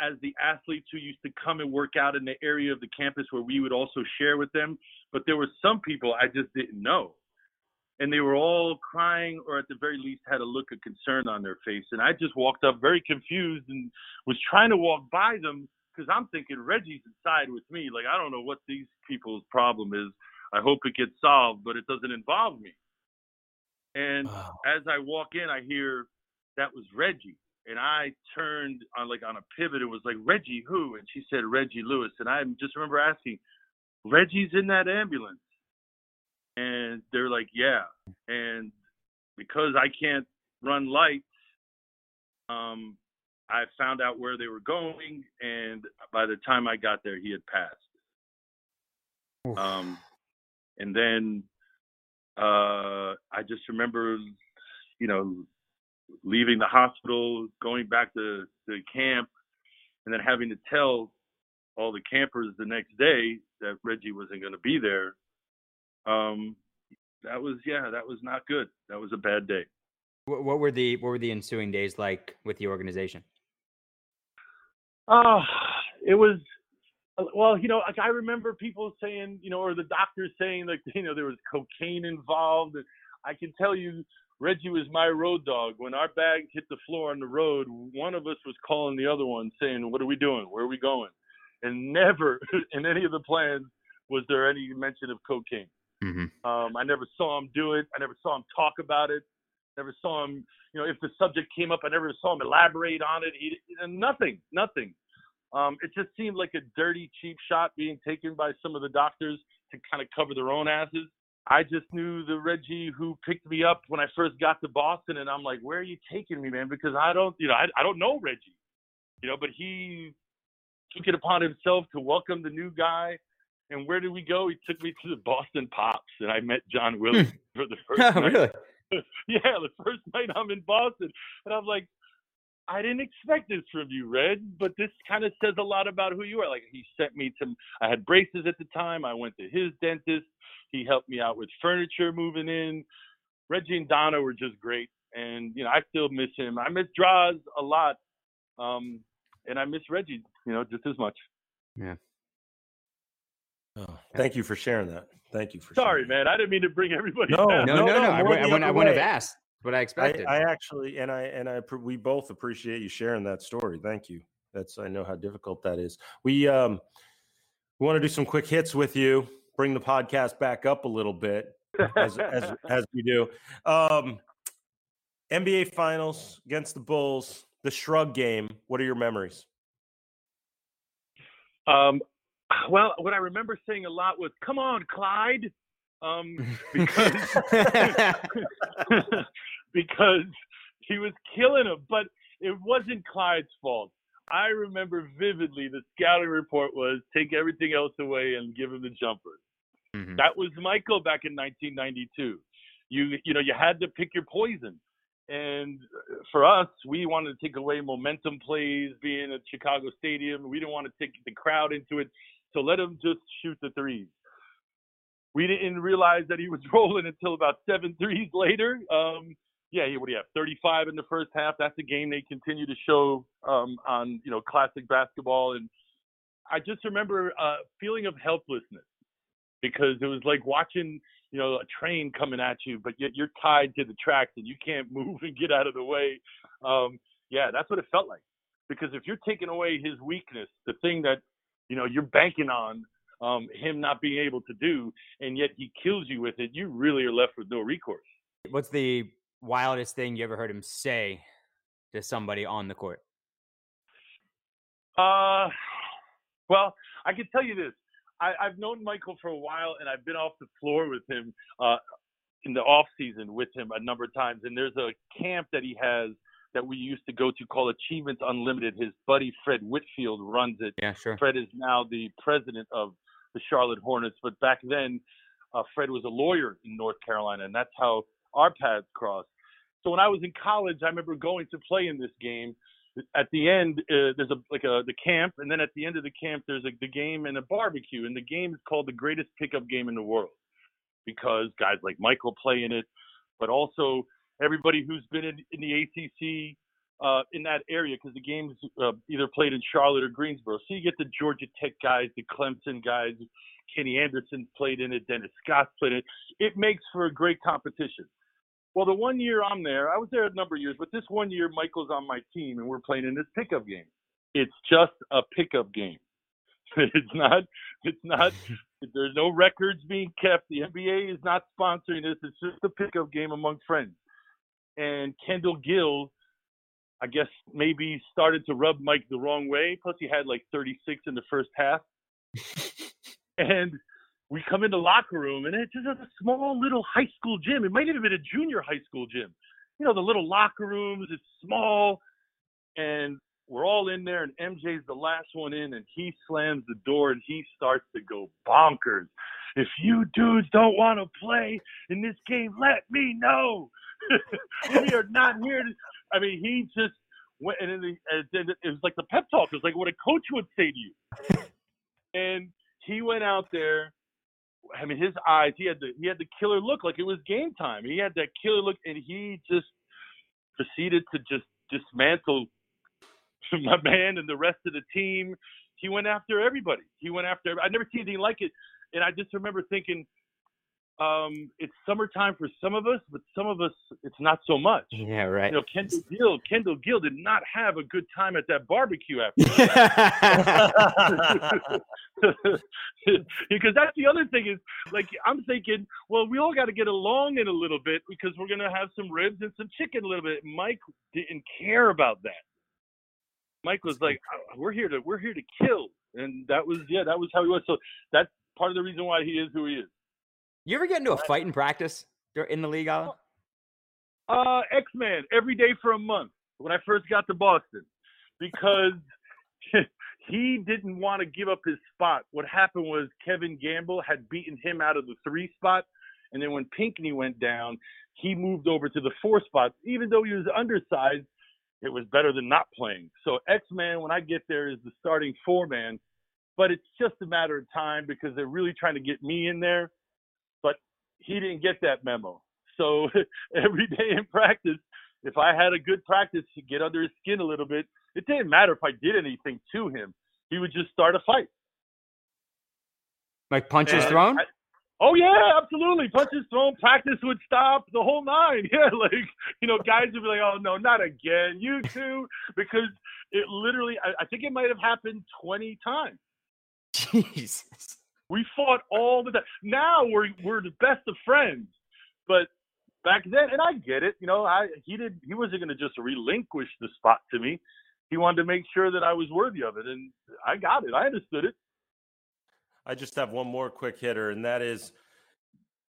as the athletes who used to come and work out in the area of the campus where we would also share with them. But there were some people I just didn't know. And they were all crying, or at the very least had a look of concern on their face. And I just walked up very confused and was trying to walk by them because I'm thinking Reggie's inside with me. Like, I don't know what these people's problem is. I hope it gets solved, but it doesn't involve me. And as I walk in, I hear that was Reggie. And I turned on like on a pivot. It was like Reggie who? And she said Reggie Lewis. And I just remember asking, Reggie's in that ambulance. And they're like, yeah. And because I can't run lights, um, I found out where they were going, and by the time I got there, he had passed. Oof. Um, and then uh, I just remember, you know, leaving the hospital, going back to the camp, and then having to tell all the campers the next day that Reggie wasn't going to be there. Um, that was yeah, that was not good. That was a bad day. What, what were the what were the ensuing days like with the organization? Oh, it was well, you know, like I remember people saying, you know, or the doctors saying like, you know, there was cocaine involved. I can tell you, Reggie was my road dog. When our bags hit the floor on the road, one of us was calling the other one saying, "What are we doing? Where are we going?" And never in any of the plans was there any mention of cocaine. Mm-hmm. Um, I never saw him do it. I never saw him talk about it. Never saw him, you know, if the subject came up, I never saw him elaborate on it. He, nothing, nothing. Um, it just seemed like a dirty, cheap shot being taken by some of the doctors to kind of cover their own asses. I just knew the Reggie who picked me up when I first got to Boston, and I'm like, "Where are you taking me, man?" Because I don't, you know, I, I don't know Reggie, you know, but he took it upon himself to welcome the new guy. And where did we go? He took me to the Boston Pops, and I met John hmm. Williams for the first Oh, night. really? yeah, the first night I'm in Boston, and I'm like, I didn't expect this from you, Red, but this kind of says a lot about who you are. Like he sent me to, I had braces at the time. I went to his dentist. He helped me out with furniture moving in. Reggie and Donna were just great. and you know I still miss him. I miss Draz a lot, um, and I miss Reggie, you know, just as much. Yeah. Oh, thank you for sharing that. Thank you for. Sorry, sharing man. I didn't mean to bring everybody. No, down. No, no, no. no, I, more wouldn't- I I wouldn't have asked what I I, expected. I actually, and I and I, we both appreciate you sharing that story. Thank you. That's I know how difficult that is. We um, we want to do some quick hits with you. Bring the podcast back up a little bit as as as we do. Um, NBA Finals against the Bulls, the Shrug game. What are your memories? Um, well, what I remember saying a lot was, "Come on, Clyde," um, because because he was killing him. But it wasn't Clyde's fault. I remember vividly the scouting report was take everything else away and give him the jumper. Mhm. That was Michael back in 1992. You you know you had to pick your poison, and for us, we wanted to take away momentum plays, being at Chicago Stadium. We didn't want to take the crowd into it, so let him just shoot the threes. We didn't realize that he was rolling until about seven threes later. Um, yeah, what do you have? 35 in the first half. That's a game they continue to show um, on you know classic basketball, and I just remember a feeling of helplessness because it was like watching you know a train coming at you, but yet you're tied to the tracks and you can't move and get out of the way. Um, yeah, that's what it felt like. Because if you're taking away his weakness, the thing that you know you're banking on um, him not being able to do, and yet he kills you with it, you really are left with no recourse. What's the wildest thing you ever heard him say to somebody on the court? Uh, well, I can tell you this. I, I've known Michael for a while, and I've been off the floor with him uh, in the off season with him a number of times. And there's a camp that he has that we used to go to called Achievements Unlimited. His buddy Fred Whitfield runs it. Yeah, sure. Fred is now the president of the Charlotte Hornets, but back then, uh, Fred was a lawyer in North Carolina, and that's how our paths crossed. So when I was in college, I remember going to play in this game. At the end, uh, there's a like a the camp, and then at the end of the camp, there's a, the game and a barbecue, and the game is called the greatest pickup game in the world because guys like Michael play in it, but also everybody who's been in, in the ACC uh, in that area because the game's uh, either played in Charlotte or Greensboro. So you get the Georgia Tech guys, the Clemson guys, Kenny Anderson played in it, Dennis Scott played in it. It makes for a great competition. Well, the one year I'm there, I was there a number of years, but this one year Michael's on my team and we're playing in this pickup game. It's just a pickup game. It's not. It's not. There's no records being kept. The NBA is not sponsoring this. It's just a pickup game among friends. And Kendall Gill, I guess maybe started to rub Mike the wrong way. Plus, he had like 36 in the first half. and we come in the locker room, and it's just a small little high school gym. It might even have been a junior high school gym. You know, the little locker rooms. It's small, and we're all in there, and MJ's the last one in, and he slams the door and he starts to go bonkers. If you dudes don't want to play in this game, let me know. we are not here to. I mean, he just went, and then the, and then it was like the pep talk. It was like what a coach would say to you. and he went out there. I mean, his eyes. He had the he had the killer look, like it was game time. He had that killer look, and he just proceeded to just dismantle my man and the rest of the team. He went after everybody. He went after. I'd never seen anything like it, and I just remember thinking, um, it's summertime for some of us, but some of us it's not so much. Yeah, right. You know, Kendall Gill. Kendall Gill did not have a good time at that barbecue after. because that's the other thing is like I'm thinking, well, we all got to get along in a little bit because we're gonna have some ribs and some chicken a little bit. Mike didn't care about that. Mike was like, "Uh, we're here to we're here to kill, and that was yeah, that was how he was. So that's part of the reason why he is who he is. You ever get into a fight in practice in the league, Alan? Uh, X Man every day for a month when I first got to Boston because he didn't want to give up his spot. What happened was Kevin Gamble had beaten him out of the three spot, and then when Pinckney went down, he moved over to the four spot. Even though he was undersized, it was better than not playing. So X Man, when I get there, is the starting four man, but it's just a matter of time because they're really trying to get me in there. He didn't get that memo. So every day in practice, if I had a good practice to get under his skin a little bit, it didn't matter if I did anything to him. He would just start a fight. Like punches and thrown? I, oh yeah, absolutely. Punches thrown, practice would stop, the whole nine. Yeah, like you know, guys would be like, "Oh no, not again, you too," because it literally. I, I think it might have happened twenty times. Jesus. We fought all the time. Now we're we're the best of friends, but back then, and I get it. You know, I he did he wasn't going to just relinquish the spot to me. He wanted to make sure that I was worthy of it, and I got it. I understood it. I just have one more quick hitter, and that is,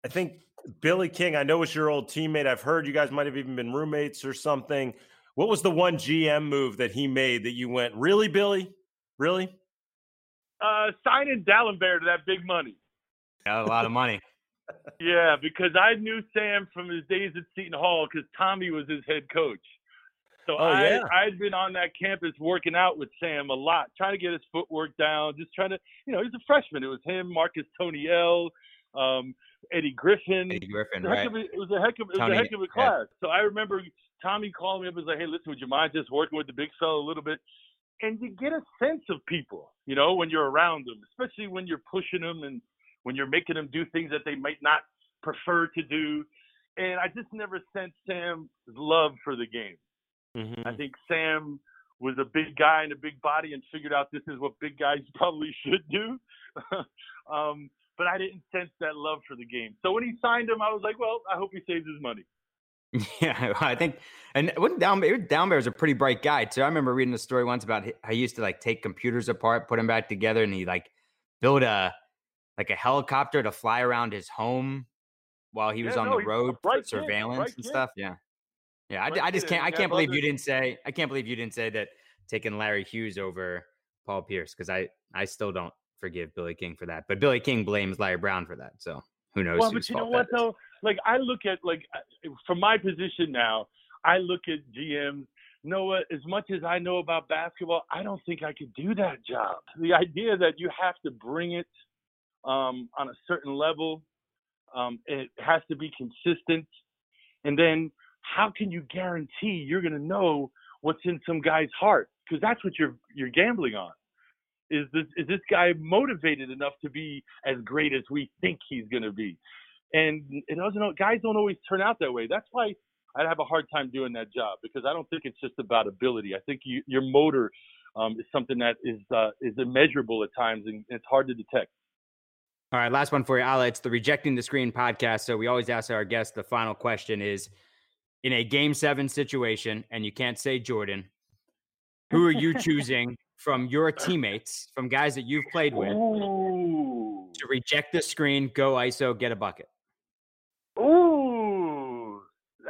I think Billy King. I know it's your old teammate. I've heard you guys might have even been roommates or something. What was the one GM move that he made that you went, really, Billy? Really? Uh, signing Dalembert to that big money. Got a lot of money. yeah, because I knew Sam from his days at Seton Hall because Tommy was his head coach. So oh, I yeah. I'd been on that campus working out with Sam a lot, trying to get his footwork down, just trying to you know, he's a freshman. It was him, Marcus Toney-El, um, Eddie Griffin. Eddie Griffin, right? A, it was a heck of it was a heck of a class. Yeah. So I remember Tommy calling me up and was like, Hey, listen, would you mind just working with the big fella a little bit? And you get a sense of people, you know, when you're around them, especially when you're pushing them and when you're making them do things that they might not prefer to do. And I just never sensed Sam's love for the game. Mm-hmm. I think Sam was a big guy and a big body and figured out this is what big guys probably should do. um, but I didn't sense that love for the game. So when he signed him, I was like, well, I hope he saves his money. Yeah, I think, and wasn't Down Dalembert was a pretty bright guy too. I remember reading a story once about how he used to like take computers apart, put them back together, and he like built a like a helicopter to fly around his home while he was yeah, on no, the road for surveillance and stuff. Yeah. Yeah, I, I just can't. I can't believe you didn't say. I can't believe you didn't say that taking Larry Hughes over Paul Pierce because I I still don't forgive Billy King for that. But Billy King blames Larry Brown for that. So who knows? Well, but you know what though? Like I look at like from my position now, I look at GMs. Noah, as much as I know about basketball, I don't think I could do that job. The idea that you have to bring it um, on a certain level, um, it has to be consistent, and then how can you guarantee you're going to know what's in some guy's heart? Because that's what you're you're gambling on. Is this is this guy motivated enough to be as great as we think he's going to be? And it doesn't. Guys don't always turn out that way. That's why I'd have a hard time doing that job because I don't think it's just about ability. I think you, your motor um, is something that is uh, is immeasurable at times and it's hard to detect. All right, last one for you, Alaa. It's the Rejecting the Screen podcast. So we always ask our guests the final question is in a game seven situation and you can't say Jordan, who are you choosing from your teammates, from guys that you've played with, Ooh. to reject the screen, go ISO, get a bucket?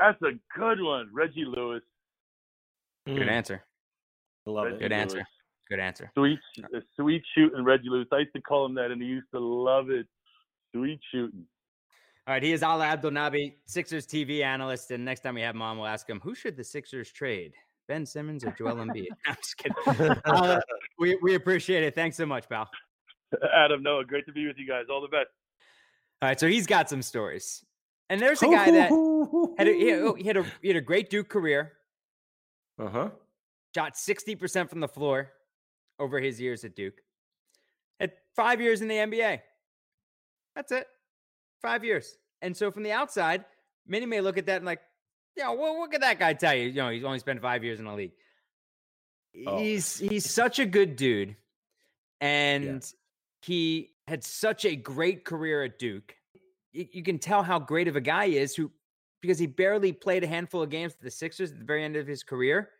Ooh, that's a good one. Reggie Lewis. Good mm. answer. I love Reggie it. Good Lewis. answer. Good answer. Sweet, sweet shooting, Reggie Lewis. I used to call him that, and he used to love it. Sweet shooting. All right, he is Alaa Abdelnaby, Sixers TV analyst. And next time we have him on, we'll ask him who should the Sixers trade, Ben Simmons or Joel Embiid? I'm just kidding. Uh, we we appreciate it. Thanks so much, pal. Adam, Noah, great to be with you guys. All the best. All right, so he's got some stories, and there's a guy that had a, he, had a he had a great Duke career. Uh huh. Shot sixty percent from the floor over his years at Duke. Had five years in the NBA. That's it. Five years. And so from the outside, many may look at that and like, yeah, well, what could that guy tell you? You know, he's only spent five years in the league. Oh. He's he's such a good dude, and yeah. he had such a great career at Duke. You, you, can tell how great of a guy he is, who because he barely played a handful of games for the Sixers at the very end of his career,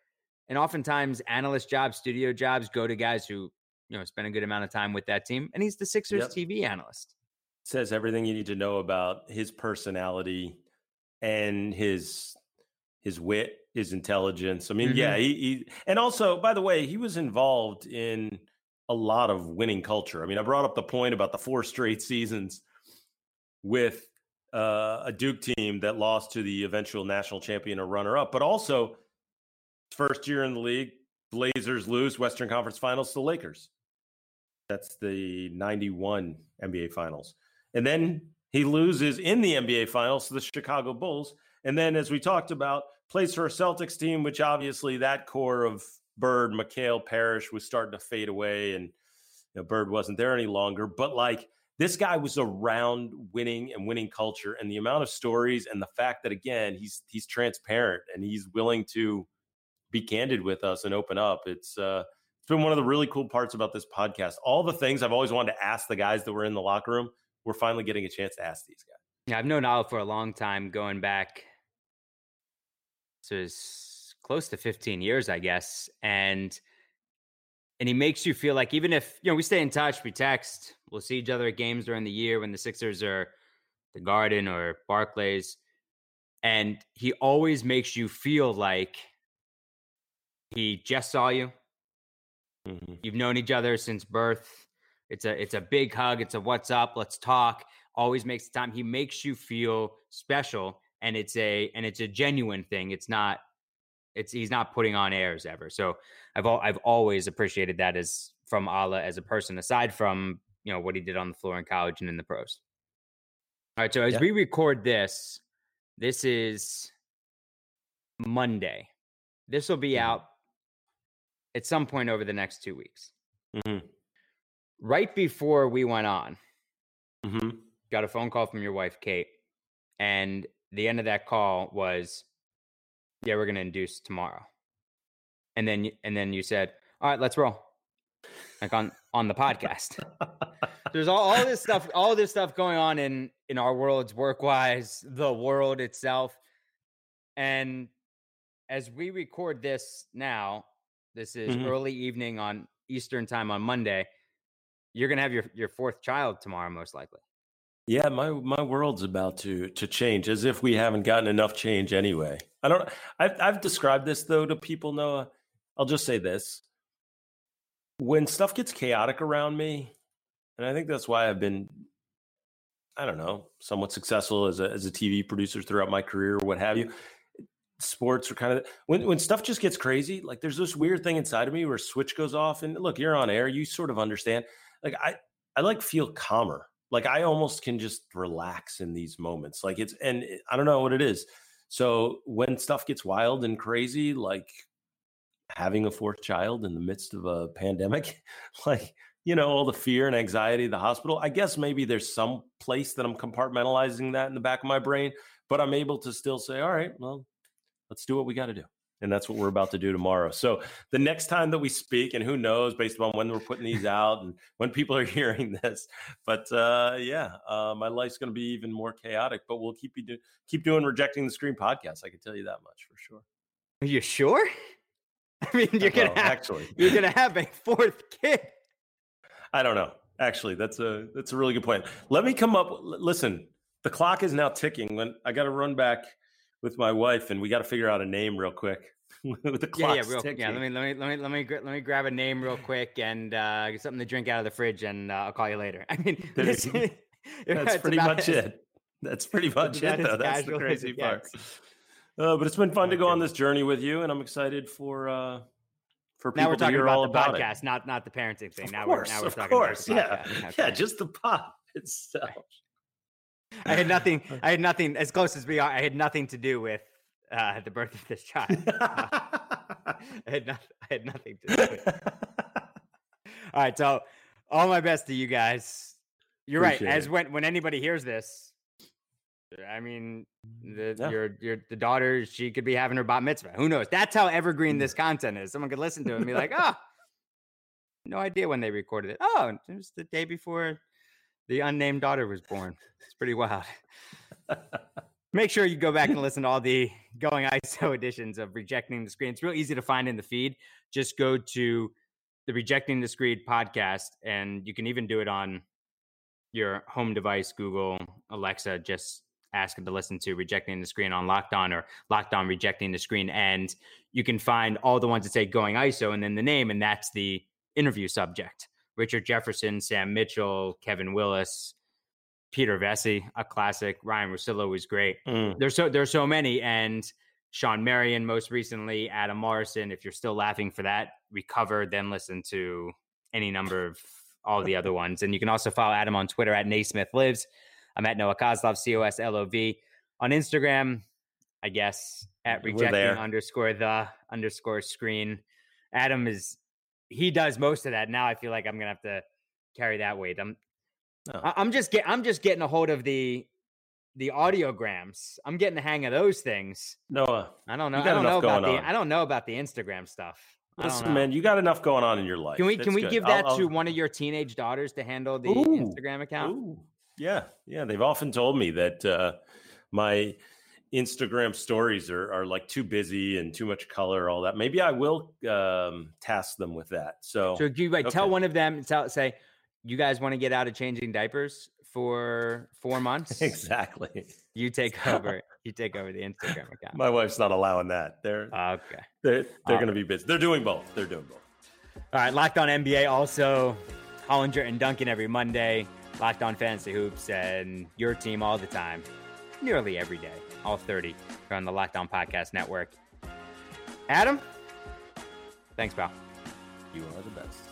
and oftentimes analyst jobs, studio jobs go to guys who you know spend a good amount of time with that team, and he's the Sixers yep. TV analyst says everything you need to know about his personality and his his wit, his intelligence. I mean, mm-hmm. yeah, he, he, and also, by the way, he was involved in a lot of winning culture. I mean, I brought up the point about the four straight seasons with uh, a Duke team that lost to the eventual national champion or runner up, but also first year in the league, Blazers lose Western Conference Finals to Lakers. That's the 91 NBA Finals. And then he loses in the NBA Finals to the Chicago Bulls. And then, as we talked about, plays for a Celtics team, which obviously that core of Bird, McHale, Parish was starting to fade away, and you know, Bird wasn't there any longer. But like this guy was around winning and winning culture, and the amount of stories and the fact that again he's he's transparent and he's willing to be candid with us and open up. It's uh, it's been one of the really cool parts about this podcast. All the things I've always wanted to ask the guys that were in the locker room, we're finally getting a chance to ask these guys. Yeah, I've known Al for a long time, going back it's close to 15 years, I guess. And and he makes you feel like even if you know we stay in touch, we text, we'll see each other at games during the year when the Sixers are the Garden or Barclays, and he always makes you feel like he just saw you. Mm-hmm. You've known each other since birth. It's a it's a big hug. It's a what's up, let's talk. Always makes the time. He makes you feel special and it's a and it's a genuine thing. It's not it's he's not putting on airs ever. So I've all, I've always appreciated that as from Alaa as a person, aside from you know what he did on the floor in college and in the pros. All right, so as yeah. we record this, this is Monday. This will be mm-hmm. out at some point over the next two weeks. Mm-hmm. Right before we went on, mm-hmm. got a phone call from your wife, Kate, and the end of that call was, "Yeah, we're going to induce tomorrow," and then and then you said, "All right, let's roll," like on on the podcast. There's all, all this stuff, all this stuff going on in in our worlds, work wise, the world itself, and as we record this now, this is mm-hmm. early evening on Eastern time on Monday. You're gonna have your your fourth child tomorrow, most likely. Yeah, my my world's about to to change as if we haven't gotten enough change anyway. I don't I've I've described this though to people Noah. I'll just say this. When stuff gets chaotic around me, and I think that's why I've been I don't know, somewhat successful as a as a TV producer throughout my career or what have you. Sports are kind of when when stuff just gets crazy, like there's this weird thing inside of me where a switch goes off and look, you're on air, you sort of understand. Like I I like feel calmer like I almost can just relax in these moments. Like it's, and eh, I don't know what it is. So when stuff gets wild and crazy, like having a fourth child in the midst of a pandemic, like, you know, all the fear and anxiety, the hospital, I guess maybe there's some place that I'm compartmentalizing that in the back of my brain, but I'm able to still say, all right, well, let's do what we got to do and that's what we're about to do tomorrow. So the next time that we speak, and who knows, based upon when we're putting these out and when people are hearing this, but uh, yeah, uh, my life's going to be even more chaotic. But we'll keep you do- keep doing rejecting the screen podcast. I can tell you that much for sure. Are you sure? I mean, you're gonna have, actually you're gonna have a fourth kid. I don't know. Actually, that's a that's a really good point. Let me come up. Listen, the clock is now ticking. When I got to run back with my wife, and we got to figure out a name real quick. with the yeah, yeah, real, yeah. Let me let me let me let me let me grab a name real quick and uh, get something to drink out of the fridge, and uh, I'll call you later. I mean, that's pretty much as, it. That's pretty much it, though. That's the crazy part. Uh, but it's been fun okay. to go on this journey with you, and I'm excited for uh, for people now we're talking to hear about all the about podcast, it. not not the parenting thing. Of now course, we're now we're of talking course, about yeah, okay. yeah, just the pot itself. I had nothing. I had nothing. As close as we are, I had nothing to do with uh, the birth of this child. I had nothing. I had nothing to do with. all right, so all my best to you guys. You're Appreciate right. As it. when when anybody hears this, I mean, the, yeah. your your the daughter, she could be having her bat mitzvah. Who knows? That's how evergreen this content is. Someone could listen to it and be like, "Oh, no idea when they recorded it. Oh, it was the day before the unnamed daughter was born. It's pretty wild." Make sure you go back and listen to all the going ISO editions of Rejecting the Screen. It's real easy to find in the feed. Just go to the Rejecting the Screen podcast, and you can even do it on your home device, Google, Alexa. Just ask it to listen to Rejecting the Screen on Locked On or Locked On Rejecting the Screen. And you can find all the ones that say going ISO and then the name, and that's the interview subject. Richard Jefferson, Sam Mitchell, Kevin Willis, Peter Vecsey, a classic. Ryen Russillo was great. Mm. There's so there's so many, and Shawn Marion most recently, Adam Morrison. If you're still laughing for that, recover, then listen to any number of all the other ones. And you can also follow Adam on Twitter at Naismith Lives. I'm at Noah Coslov, C O S L O V. On Instagram, I guess, at rejecting underscore the underscore screen. Adam is he does most of that. Now I feel like I'm gonna have to carry that weight. I'm no. I'm just get I'm just getting a hold of the the audiograms. I'm getting the hang of those things. Noah, I don't know. I don't know about the on. I don't know about the Instagram stuff. Listen, man, you got enough going on in your life. Can we That's can we good. give that I'll, to I'll... one of your teenage daughters to handle the ooh, Instagram account? Ooh. Yeah, yeah. They've often told me that uh, my Instagram stories are, are like too busy and too much color, all that. Maybe I will um, task them with that. So, so you like okay. tell one of them, tell, say, you guys want to get out of changing diapers for four months? exactly. You take over. You take over the Instagram account. My wife's not allowing that. They're okay. They're they're going to be busy. They're doing both. They're doing both. All right, Locked On NBA also Hollinger and Duncan every Monday. Locked On Fantasy Hoops and your team all the time, nearly every day, all 30 here on the Locked On Podcast Network. Adam, thanks, pal. You are the best.